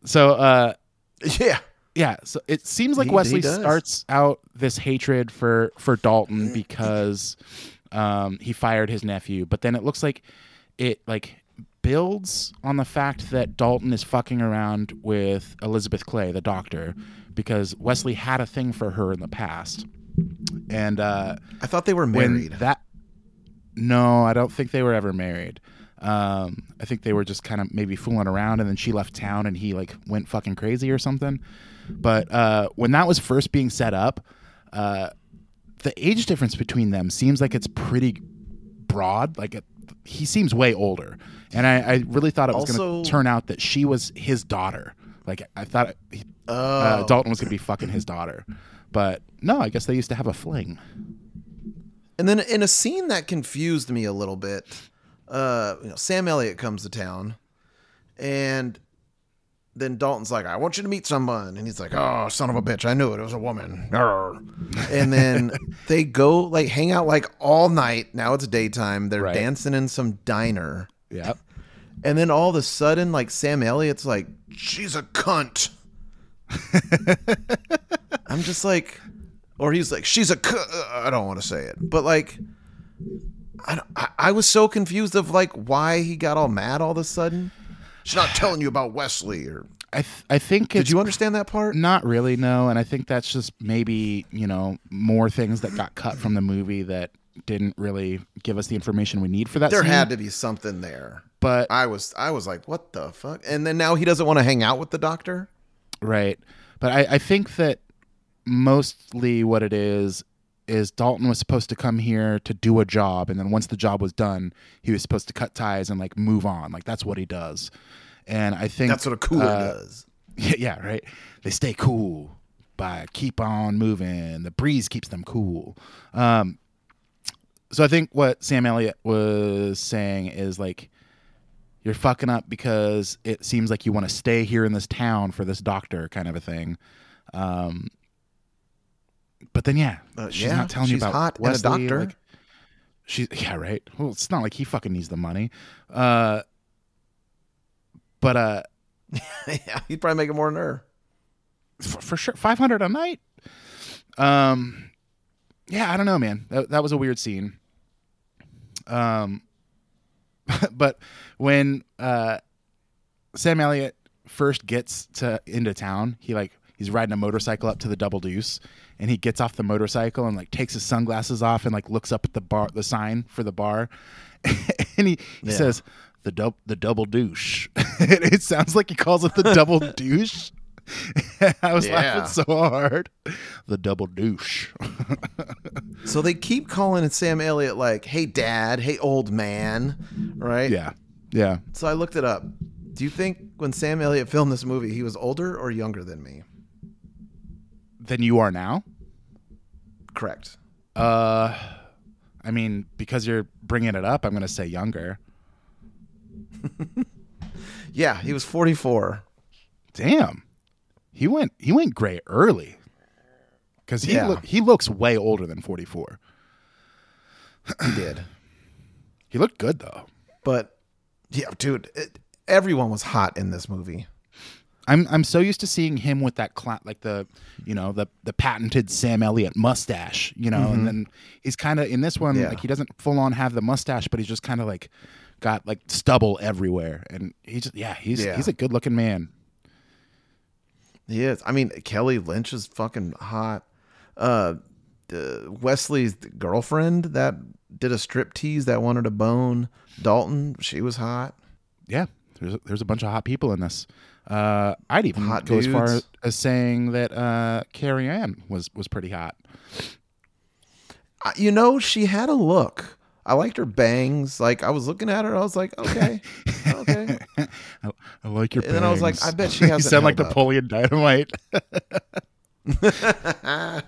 so, uh, Yeah, yeah, so it seems like He- he Wesley does. starts out this hatred for for Dalton because um, he fired his nephew, but then it looks like it like builds on the fact that Dalton is fucking around with Elizabeth Clay, the doctor, because Wesley had a thing for her in the past, and uh, I thought they were when married. that no, I don't think they were ever married. Um, I think they were just kind of maybe fooling around, and then she left town, and he like went fucking crazy or something. But uh, when that was first being set up, uh, the age difference between them seems like it's pretty broad. Like it, he seems way older, and I, I really thought it was going to turn out that she was his daughter. Like I thought he- oh, uh, Dalton was going to be fucking his daughter, but no, I guess they used to have a fling. And then in a scene that confused me a little bit, uh, you know, Sam Elliott comes to town, and then Dalton's like, "I want you to meet someone," and he's like, "Oh, son of a bitch, I knew it. It was a woman." And then they go like hang out like all night. Now it's daytime. They're Right. dancing in some diner, Yep. and then all of a sudden, like Sam Elliott's like, "She's a cunt." I'm just like, or he's like, she's a. cu-" I don't want to say it, but like, I I was so confused of like why he got all mad all of a sudden. She's not telling you about Wesley, or I th- I think did you understand that part? not really no, and I think that's just maybe you know more things that got cut from the movie that didn't really give us the information we need for that. There scene. had to be something there. but I was I was like, what the fuck? And then now he doesn't want to hang out with the doctor. Right. But I, I think that mostly what it is is Dalton was supposed to come here to do a job and then once the job was done, he was supposed to cut ties and like move on. Like that's what he does. And I think That's what a cooler uh, does. Yeah, yeah, right. They stay cool by keep on moving. The breeze keeps them cool. Um, so I think what Sam Elliott was saying is like, you're fucking up because it seems like you want to stay here in this town for this doctor kind of a thing. Um, but then yeah, Uh, she's yeah, not telling you about hot and a doctor. Like, she's yeah, right. Well, it's not like he fucking needs the money. Uh, but uh, yeah, he'd probably make it more than her. for, for sure 500 a night um yeah i don't know man that, that was a weird scene um but when uh sam elliott first gets to into town he like he's riding a motorcycle up to the double deuce and he gets off the motorcycle and like takes his sunglasses off and like looks up at the bar the sign for the bar and he, he Yeah. says the dub the double douche it sounds like he calls it the double douche I was Yeah. laughing so hard. The double douche. So they keep calling it Sam Elliott like, "Hey, Dad," "Hey, old man," right? yeah. Yeah. So I looked it up. Do you think when Sam Elliott filmed this movie, he was older or younger than me? Than you are now? Correct. Uh I mean, because you're bringing it up, I'm going to say younger. Yeah, he was 44. Damn. He went he went gray early. because he Yeah. look, he looks way older than 44. He did. He looked good though. But yeah, dude, it, everyone was hot in this movie. I'm I'm so used to seeing him with that cla- like the you know the the patented Sam Elliott mustache, you know, and then he's kind of in this one Yeah. like he doesn't full on have the mustache, but he's just kind of like got like stubble everywhere, and he just yeah he's Yeah. he's a good looking man. He is. I mean, Kelly Lynch is fucking hot. Uh, the Wesley's girlfriend that did a strip tease that wanted a bone. Dalton, she was hot. Yeah, there's a, there's a bunch of hot people in this. Uh, I'd even Hot go as far as saying that uh, Carrie Ann was was pretty hot. You know, she had a look. I liked her bangs. Like I was looking at her, I was like, okay, okay. I, I like your. And then I was like. I bet she hasn't sound like up. Napoleon Dynamite.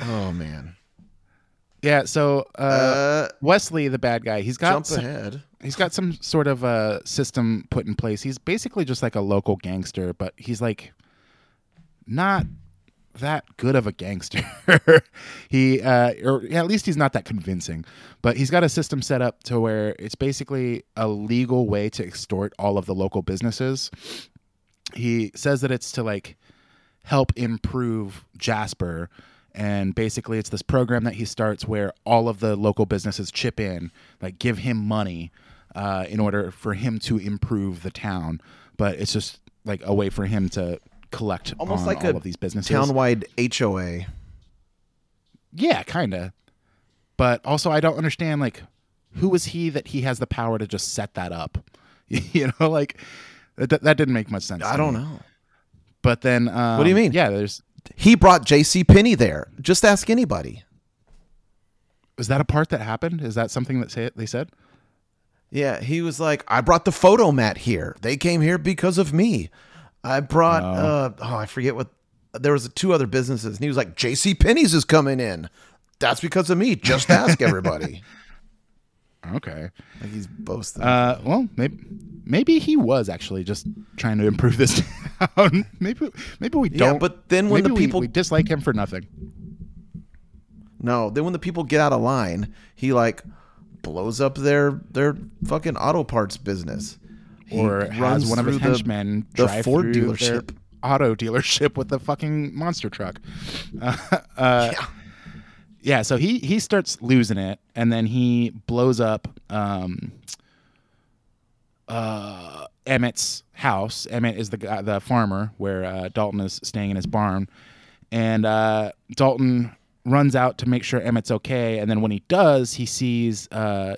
Oh man. yeah. So uh, Uh, Wesley, the bad guy, he's got jump some, ahead. He's got some sort of a system put in place. He's basically just like a local gangster, but he's like not that good of a gangster. he uh, or at least he's not that convincing. But he's got a system set up to where it's basically a legal way to extort all of the local businesses. He says that it's to like help improve Jasper. And basically, it's this program that he starts where all of the local businesses chip in, like give him money uh, in order for him to improve the town. But it's just like a way for him to collect Almost on like all a of these businesses. Townwide HOA. Yeah, kind of. But also, I don't understand like who is he that he has the power to just set that up? you know, like that, that didn't make much sense. I don't me. know. But then, um, do you mean? Yeah, there's He brought J.C. Penney there. Just ask anybody. is that a part that happened? Is that something that say they said? Yeah, he was like, I brought the photo mat here. They came here because of me. I brought uh oh, I forget what there was two other businesses, and he was like, J.C. Penney's is coming in. That's because of me. Just ask everybody. Okay. like he's boasting. Uh, well, maybe maybe he was actually just trying to improve this town. maybe maybe we don't. but then when the we- people- we dislike him for nothing. no, then when the people get out of line, he like blows up their their fucking auto parts business. He or has one of his the- henchmen the drive Ford through their dealership. auto dealership with the fucking monster truck. Uh, uh, Yeah. yeah, so he he starts losing it, and then he blows up um, uh, Emmett's house. Emmett is the guy, the farmer where uh, Dalton is staying in his barn, and uh, Dalton runs out to make sure Emmett's okay. And then when he does, he sees uh,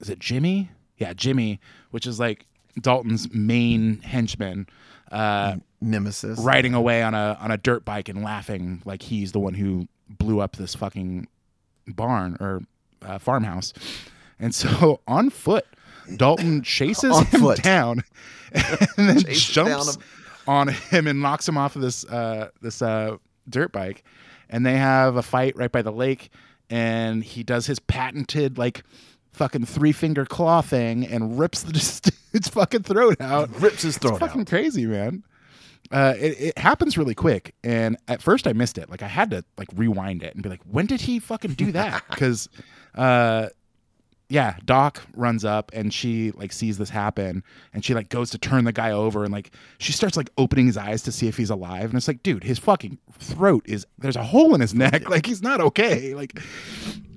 is it Jimmy? Yeah, Jimmy, which is like Dalton's main henchman. Uh, Nemesis. riding away on a on a dirt bike and laughing like he's the one who blew up this fucking barn or uh, farmhouse. And so on foot, Dalton chases him foot. down and then Chases jumps on him and knocks him off of this uh, this uh, dirt bike. And they have a fight right by the lake. And he does his patented like fucking three finger claw thing and rips the dude's fucking throat out Rips his throat it's fucking out. crazy, man. Uh, it, it happens really quick, and at first I missed it. Like I had to like rewind it and be like, when did he fucking do that? Because, uh, yeah, Doc runs up and she like sees this happen, and she like goes to turn the guy over, and like she starts like opening his eyes to see if he's alive, and it's like, dude, his fucking throat is there's a hole in his neck, like he's not okay, like.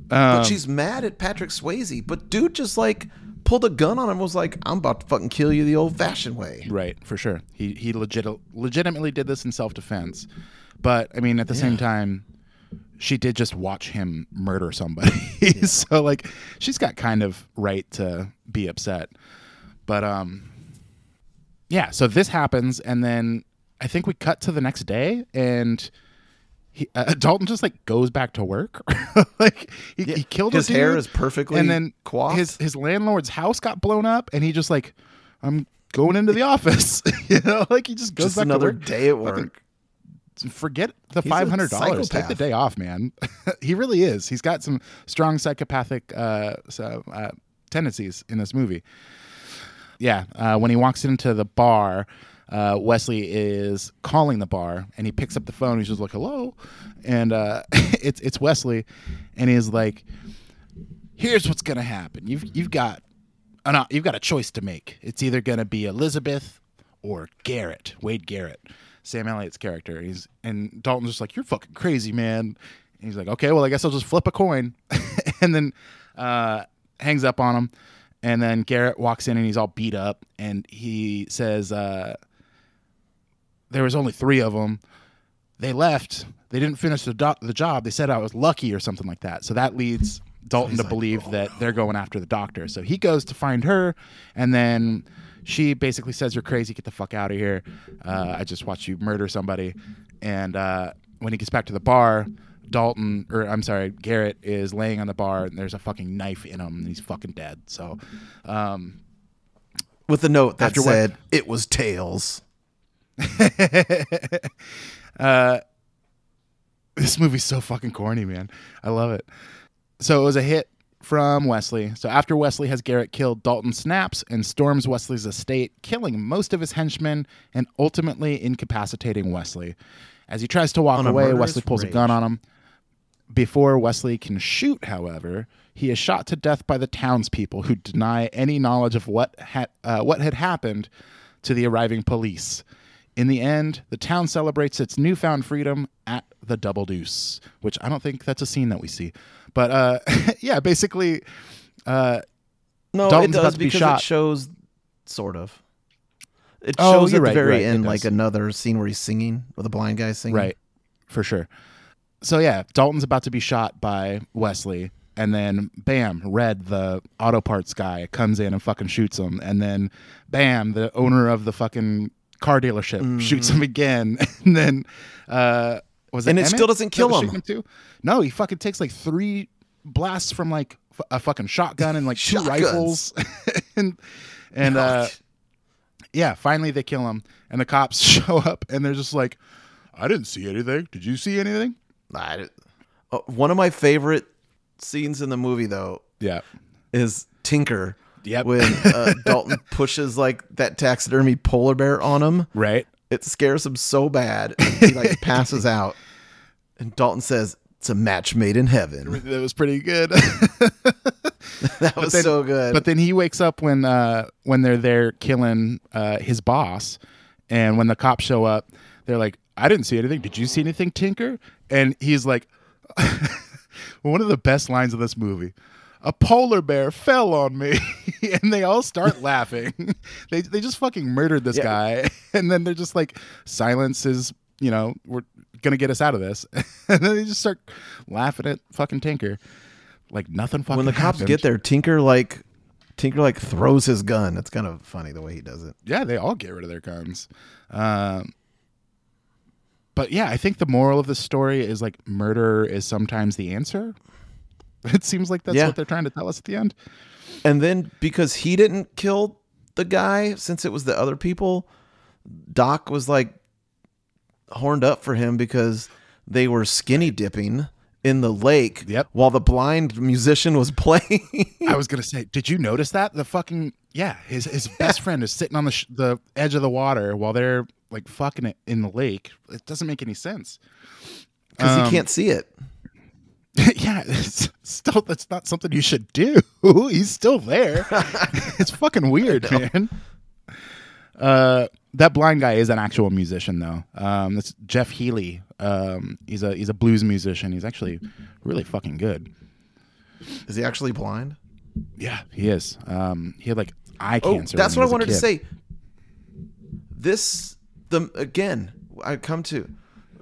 But Um, she's mad at Patrick Swayze. But dude just like pulled a gun on him and was like, I'm about to fucking kill you the old fashioned way. Right, for sure. He he legit legitimately did this in self defense, but I mean, at the same time, she did just watch him murder somebody. so like, she's got kind of right to be upset. But um, yeah. So this happens, and then I think we cut to the next day, and. He, uh, Dalton just like goes back to work. like he, he killed His hair is perfectly and then coiffed. his his landlord's house got blown up, and he just like, I'm going into the office. you know, like he just goes just back another to work. day at Fucking work. Forget the five hundred dollars. Take the day off, man. he really is. He's got some strong psychopathic uh, so, uh, tendencies in this movie. Yeah, uh, when he walks into the bar, uh, Wesley is calling the bar, and he picks up the phone. He's just like, "Hello," and uh, it's it's Wesley, and he's like, "Here's what's gonna happen. You've you've got an, you've got a choice to make. It's either gonna be Elizabeth or Garrett, Wade Garrett, Sam Elliott's character. He's and Dalton's just like, "You're fucking crazy, man." And he's like, "Okay, well, I guess I'll just flip a coin," and then uh, hangs up on him. And then Garrett walks in and he's all beat up, and he says, uh, "There was only three of them. They left. They didn't finish the do- the job. They said I was lucky or something like that." So that leads Dalton to believe that they're going after the doctor. So he goes to find her, and then she basically says, "You're crazy. Get the fuck out of here. Uh, I just watched you murder somebody." And uh, when he gets back to the bar, Dalton, or I'm sorry, Garrett is laying on the bar, and there's a fucking knife in him, and he's fucking dead. So, um, With the note that After what- said, it was Tails. this movie's so fucking corny, man. I love it. So it was a hit from Wesley. So after Wesley has Garrett killed, Dalton snaps and storms Wesley's estate, killing most of his henchmen and ultimately incapacitating Wesley. As he tries to walk On a away, murderous Wesley pulls a rage. gun on him. Before Wesley can shoot, however, he is shot to death by the townspeople who deny any knowledge of what had uh, what had happened to the arriving police. In the end, the town celebrates its newfound freedom at the Double Deuce, which I don't think that's a scene that we see. But uh, yeah, basically, uh, No, Dalton's it about does to be because shot. it shows sort of. It Oh, shows at the very right, end like another scene where he's singing, with a blind guy singing. right, for sure. So yeah, Dalton's about to be shot by Wesley, and then bam, Red, the auto parts guy, comes in and fucking shoots him, and then bam, the owner of the fucking car dealership shoots him again, and then uh, was it And it still doesn't kill him. too? No, he fucking takes like three blasts from like a fucking shotgun and like two rifles, and and uh, yeah, finally they kill him, and the cops show up, and they're just like, "I didn't see anything. Did you see anything?" I, uh, one of my favorite scenes in the movie though Yeah, is Tinker. Yep. When uh, Dalton pushes like that taxidermy polar bear on him, right. It scares him so bad he like passes out. And Dalton says, "It's a match made in heaven." That was pretty good. That was then- so good. but then he wakes up when uh, when they're there killing uh, his boss, and when the cops show up, they're like, "I didn't see anything. Did you see anything, Tinker?" And he's like, "One of the best lines of this movie." A polar bear fell on me, and they all start laughing. they they just fucking murdered this Yeah. guy, and then they're just like, "Silence is, you know, we're gonna get us out of this," and then they just start laughing at fucking Tinker, like nothing fucking. when the cops happened. get there, Tinker like Tinker like throws his gun. It's kind of funny the way he does it. yeah, they all get rid of their guns. Um, but yeah, I think the moral of the story is like murder is sometimes the answer. It seems like that's Yeah. what they're trying to tell us at the end. And then because he didn't kill the guy, since it was the other people, Doc was like horned up for him because they were skinny dipping in the lake Yep. while the blind musician was playing. I was gonna say, did you notice that the fucking yeah, his his best friend is sitting on the sh- the edge of the water while they're like fucking it in the lake. It doesn't make any sense. Because Um, he can't see it. yeah, it's still that's not something you should do. He's still there. it's fucking weird, man. Uh, that blind guy is an actual musician, though. Um, that's Jeff Healey. Um, he's a he's a blues musician. He's actually really fucking good. Is he actually blind? Yeah, he is. Um, he had like eye Oh, cancer. that's what I wanted to say. This the again, I come to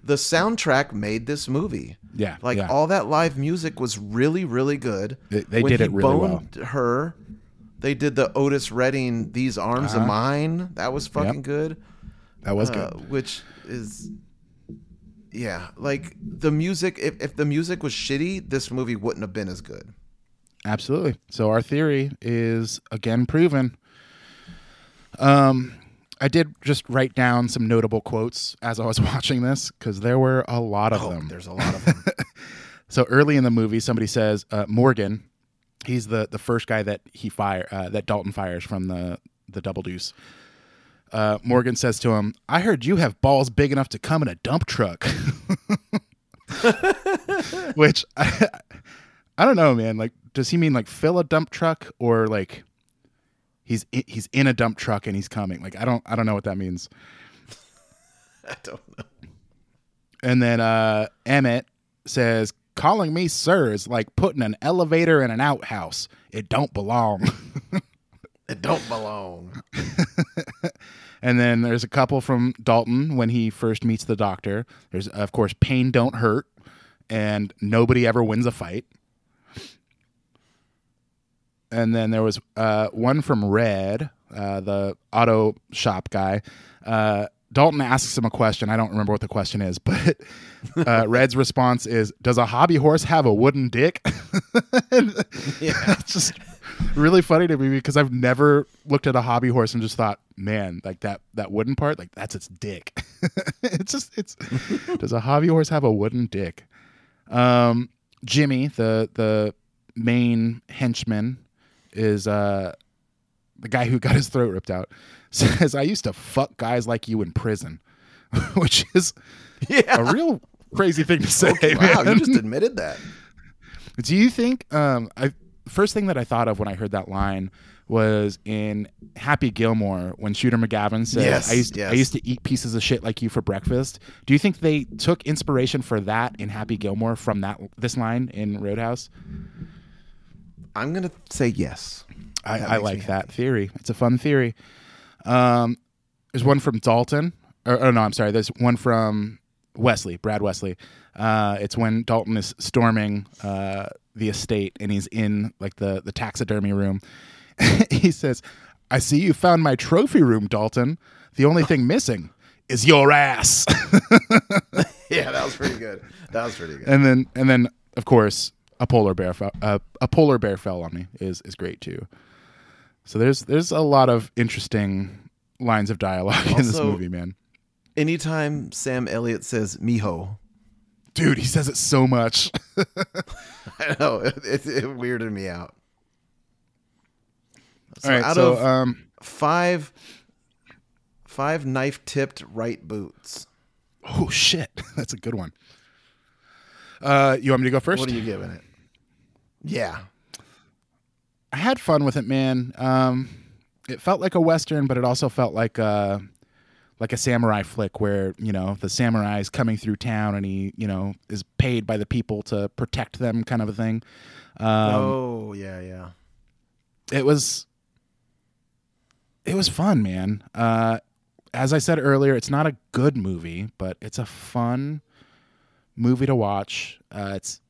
the soundtrack made this movie. Yeah, Like yeah. all that live music was really, really good. They- they did it really well. boned her. They did the Otis Redding "These Arms of Uh-huh. Mine." That was fucking good. That was Uh, good. which is, yeah, like the music. If if the music was shitty, this movie wouldn't have been as good. Absolutely. So our theory is again proven. Um, I did just write down some notable quotes as I was watching this because there were a lot of Oh, them. there's a lot of them. So early in the movie, somebody says uh, Morgan. He's the the first guy that he fire uh, that Dalton fires from the the Double Deuce. uh, Morgan says to him, "I heard you have balls big enough to come in a dump truck." Which I, I don't know, man. Like, does he mean like fill a dump truck or like he's i- he's in a dump truck and he's coming? Like, I don't I don't know what that means. I don't know. And then uh, Emmett says, "Calling me sir is like putting an elevator in an outhouse. It don't belong." It don't belong. And then there's a couple from Dalton when he first meets the doctor. There's of course pain don't hurt, and nobody ever wins a fight. And then there was uh, one from Red, uh, the auto shop guy. Uh, Dalton asks him a question. I don't remember what the question is, but uh, Red's response is, "Does a hobby horse have a wooden dick?" Yeah. it's just really funny to me because I've never looked at a hobby horse and just thought, man, like that that wooden part, like that's its dick. it's just it's does a hobby horse have a wooden dick? Um, Jimmy, the the main henchman, is uh the guy who got his throat ripped out. Says I used to fuck guys like you in prison, which is Yeah. a real crazy thing to say. wow, man. you just admitted that. Do you think um I first thing that I thought of when I heard that line was in Happy Gilmore when Shooter McGavin says Yes, I used yes. I used to eat pieces of shit like you for breakfast. Do you think they took inspiration for that in Happy Gilmore from that this line in Roadhouse? I'm gonna say yes. I, I like that theory. It's a fun theory. Um, there's one from Dalton. Or, oh no, I'm sorry. There's one from Wesley, Brad Wesley. Uh, it's when Dalton is storming uh, the estate and he's in like the the taxidermy room. he says, "I see you found my trophy room, Dalton. The only thing missing is your ass." Yeah, that was pretty good. That was pretty good. and then and then of course a polar bear fell, uh, a polar bear fell on me is is great too. So there's there's a lot of interesting lines of dialogue in this movie, man. Anytime Sam Elliott says "mijo," Dude, he says it so much. I know it, it, it weirded me out. So All right, out so of um, five, five knife-tipped right boots. oh shit, that's a good one. Uh, you want me to go first? What are you giving it? Yeah, I had fun with it, man. Um, it felt like a western, but it also felt like a like a samurai flick, where you know the samurai is coming through town and he you know is paid by the people to protect them, kind of a thing. Um, oh yeah, yeah. it was it was fun, man. Uh, as I said earlier, it's not a good movie, but it's a fun movie to watch. Uh, it's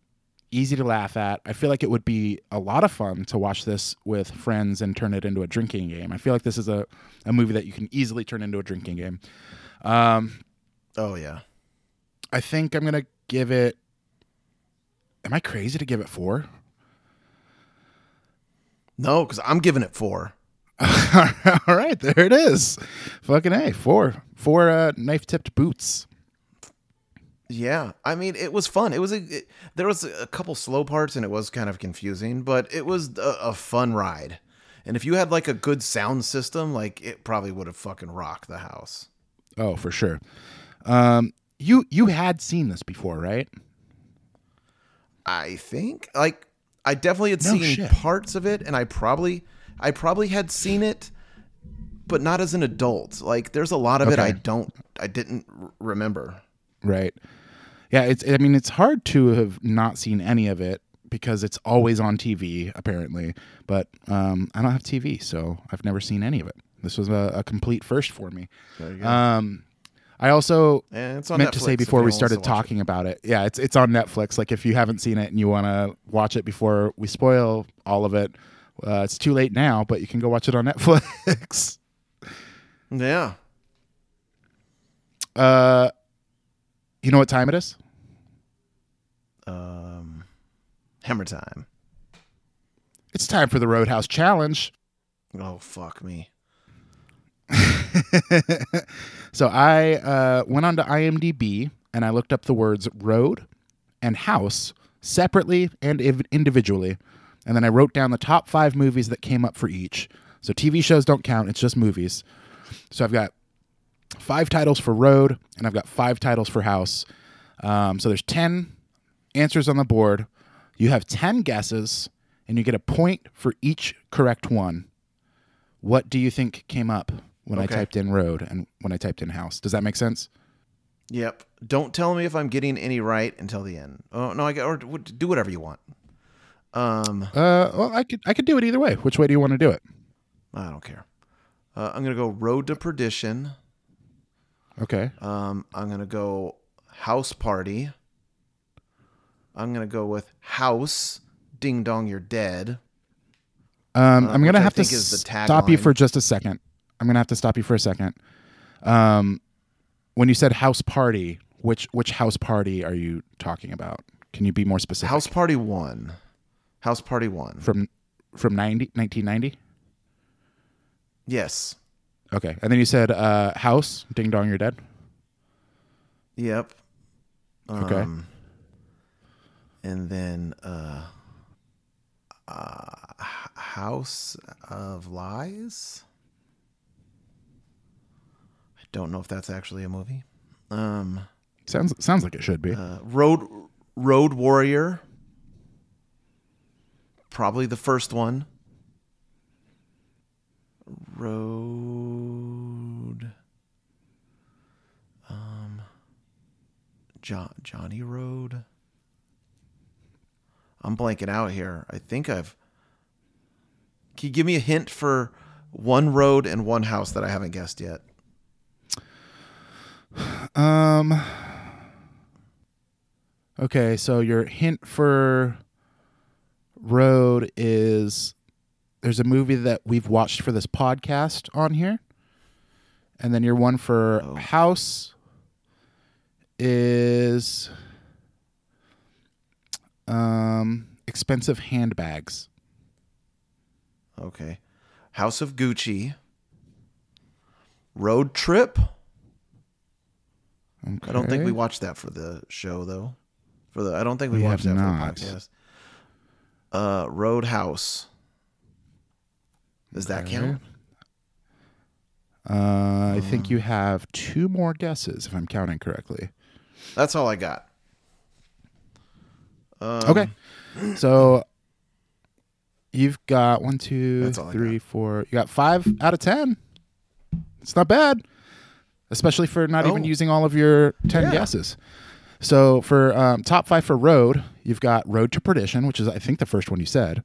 easy to laugh at. I feel like it would be a lot of fun to watch this with friends and turn it into a drinking game. I feel like this is a, a movie that you can easily turn into a drinking game. Um, Oh yeah. I think I'm gonna give it. Am I crazy to give it four? No, because I'm giving it four. All right, there it is. Fucking a four, four uh, knife tipped boots. Yeah, I mean, it was fun. It was a it, there was a couple slow parts, and it was kind of confusing, but it was a, a fun ride. And if you had like a good sound system, like it probably would have fucking rocked the house. Oh, for sure. Um, you you had seen this before, right? I think like I definitely had No seen shit. parts of it, and I probably I probably had seen it, but not as an adult. Like there's a lot of it I don't I didn't r- remember. Right. Yeah, it's. I mean, it's hard to have not seen any of it because it's always on TV, apparently. But um, I don't have TV, so I've never seen any of it. This was a, a complete first for me. There you go. Um, I also and it's on meant to say before we started watch it. talking about it. Yeah, it's it's on Netflix. Like if you haven't seen it and you want to watch it before we spoil all of it, uh, it's too late now. But you can go watch it on Netflix. Yeah. uh, you know what time it is? Um, Hammer time. It's time for the Roadhouse Challenge. Oh fuck me. So I uh, went onto IMDb and I looked up the words road and house separately and iv- individually. And then I wrote down the top five movies that came up for each. So TV shows don't count, it's just movies. So I've got five titles for road, and I've got five titles for house. Um, so there's 10 answers on the board. You have 10 guesses, and you get a point for each correct one. What do you think came up when I typed in road and when I typed in house? Does that make sense? Yep. Don't tell me if I'm getting any right until the end. Oh no, I get or do whatever you want. Um, Uh, well, I could I could do it either way. Which way do you want to do it? I don't care. Uh, I'm gonna go Road to Perdition. Okay. Um, I'm gonna go House Party. I'm gonna go with House. Ding dong, you're dead. Um, uh, I'm gonna have to stop you for just a second. I'm gonna have to stop you for a second. Um, when you said house party, which which house party are you talking about? Can you be more specific? House Party one. House Party one. from from 90, 1990? Yes. Okay, and then you said uh, house. Ding dong, you're dead. Yep. Okay. Um, and then uh, uh, House of Lies. I don't know if that's actually a movie. Um, Sounds sounds like it should be. uh, Road Road Warrior. Probably the first one. Road. Um. Jo- Johnny Road. I'm blanking out here. I think I've. Can you give me a hint for one road and one house that I haven't guessed yet? Um. Okay, so your hint for road is there's a movie that we've watched for this podcast on here, and then your one for Oh. house is um expensive handbags. Okay. House of Gucci. Road Trip. I don't think we watched that for the show though. For the I don't think we, We watched that not. for the podcast. Uh Roadhouse. Does that count? Uh, I think you have two more guesses if I'm counting correctly. That's all I got. Um, Okay. So you've got one, two, That's all I three, four. You got five out of ten. It's not bad, especially for not even Oh. using all of your ten Yeah. guesses. So for um, top five for road, you've got Road to Perdition, which is I think the first one you said.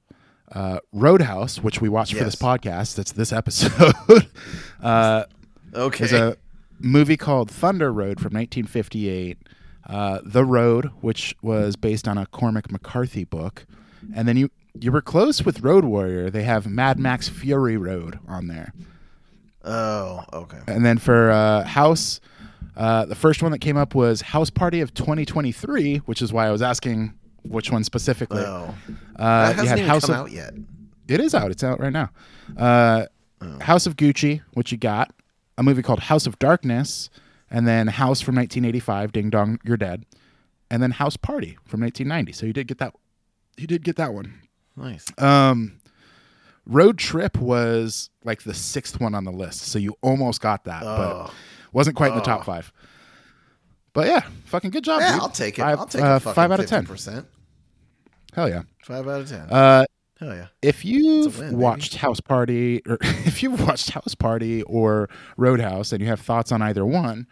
Uh, Roadhouse, which we watched for this podcast. That's this episode. uh, Okay. there's a movie called Thunder Road from 1958. Uh, the Road, which was based on a Cormac McCarthy book, and then you you were close with Road Warrior. They have Mad Max Fury Road on there, oh, okay. and then for uh, House, uh, the first one that came up was House Party of 2023, which is why I was asking which one specifically. Oh. Uh, that you hasn't had even House come of out yet. it is out. It's out right now. Uh, House of Gucci, which you got, a movie called House of Darkness, and then House from 1985, Ding Dong, You're Dead, and then House Party from 1990. So you did get that. You did get that one. Nice. Um, Road Trip was like the sixth one on the list, so you almost got that, but Oh. wasn't quite in the top five. But yeah, fucking good job. Yeah, dude. I'll take it. Five, I'll take uh, a fucking five out of ten. percent. Hell yeah. Five out of ten. Uh, Hell yeah. if you've win, baby. watched House Party or if you've watched House Party or Roadhouse and you have thoughts on either one,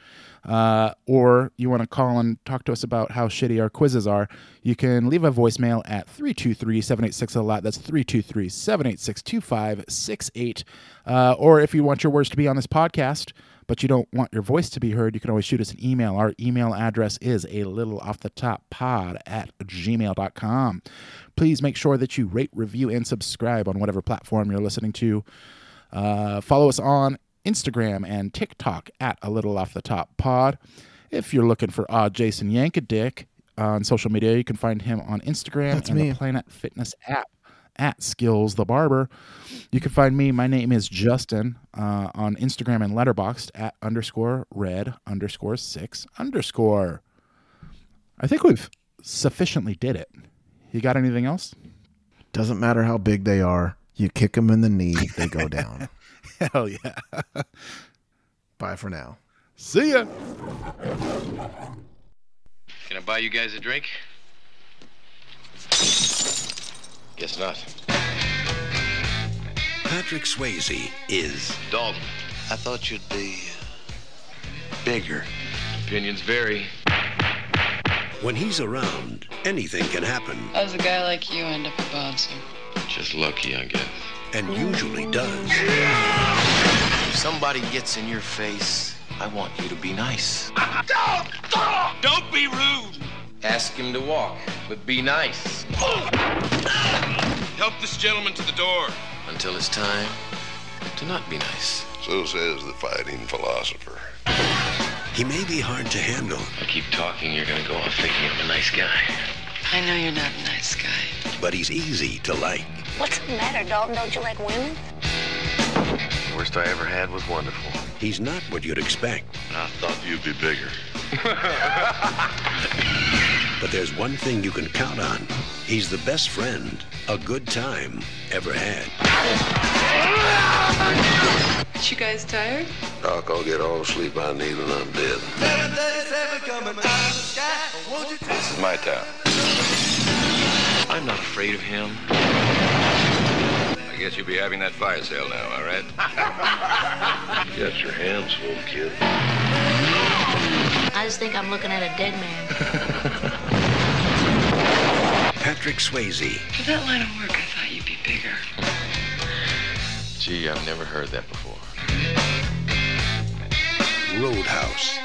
uh, or you want to call and talk to us about how shitty our quizzes are, you can leave a voicemail at 323-786 a lot. That's 323-786-2568. Uh, or if you want your words to be on this podcast, but you don't want your voice to be heard, you can always shoot us an email. Our email address is a little off the top pod at gmail.com. Please make sure that you rate, review, and subscribe on whatever platform you're listening to. Uh, follow us on Instagram and TikTok at a little off the top pod. If you're looking for odd Jason Yankadick on social media, you can find him on Instagram That's and me. the Planet Fitness app at Skills the Barber. You can find me. My name is Justin uh, on Instagram and Letterboxd at underscore red underscore six underscore. I think we've sufficiently did it. You got anything else? Doesn't matter how big they are. You kick them in the knee, they go down. Hell yeah. Bye for now. See ya. Can I buy you guys a drink? Guess not. Patrick Swayze is Dalton. I thought you'd be bigger. Opinions vary. when he's around, anything can happen, How does a guy like you end up a bouncer? Just lucky, I guess. and usually does. If somebody gets in your face, I want you to be nice. Don't be rude! Ask him to walk, but be nice. Help this gentleman to the door. Until it's time to not be nice. So says the fighting philosopher. He may be hard to handle, I keep talking, you're gonna go off thinking I'm a nice guy. I know you're not a nice guy. but he's easy to like. What's the matter, Dalton? Don't you like women? The worst I ever had was wonderful. He's not what you'd expect, I thought you'd be bigger. but there's one thing you can count on. He's the best friend a good time ever had. You guys tired? Doc, I'll get all the sleep I need when I'm dead. This is my town. I'm not afraid of him. I guess you'll be having that fire sale now, all right? you got your hands full, kid. I just think I'm looking at a dead man. Patrick Swayze, For that line of work, I thought you'd be bigger. Gee, I've never heard that before. Roadhouse.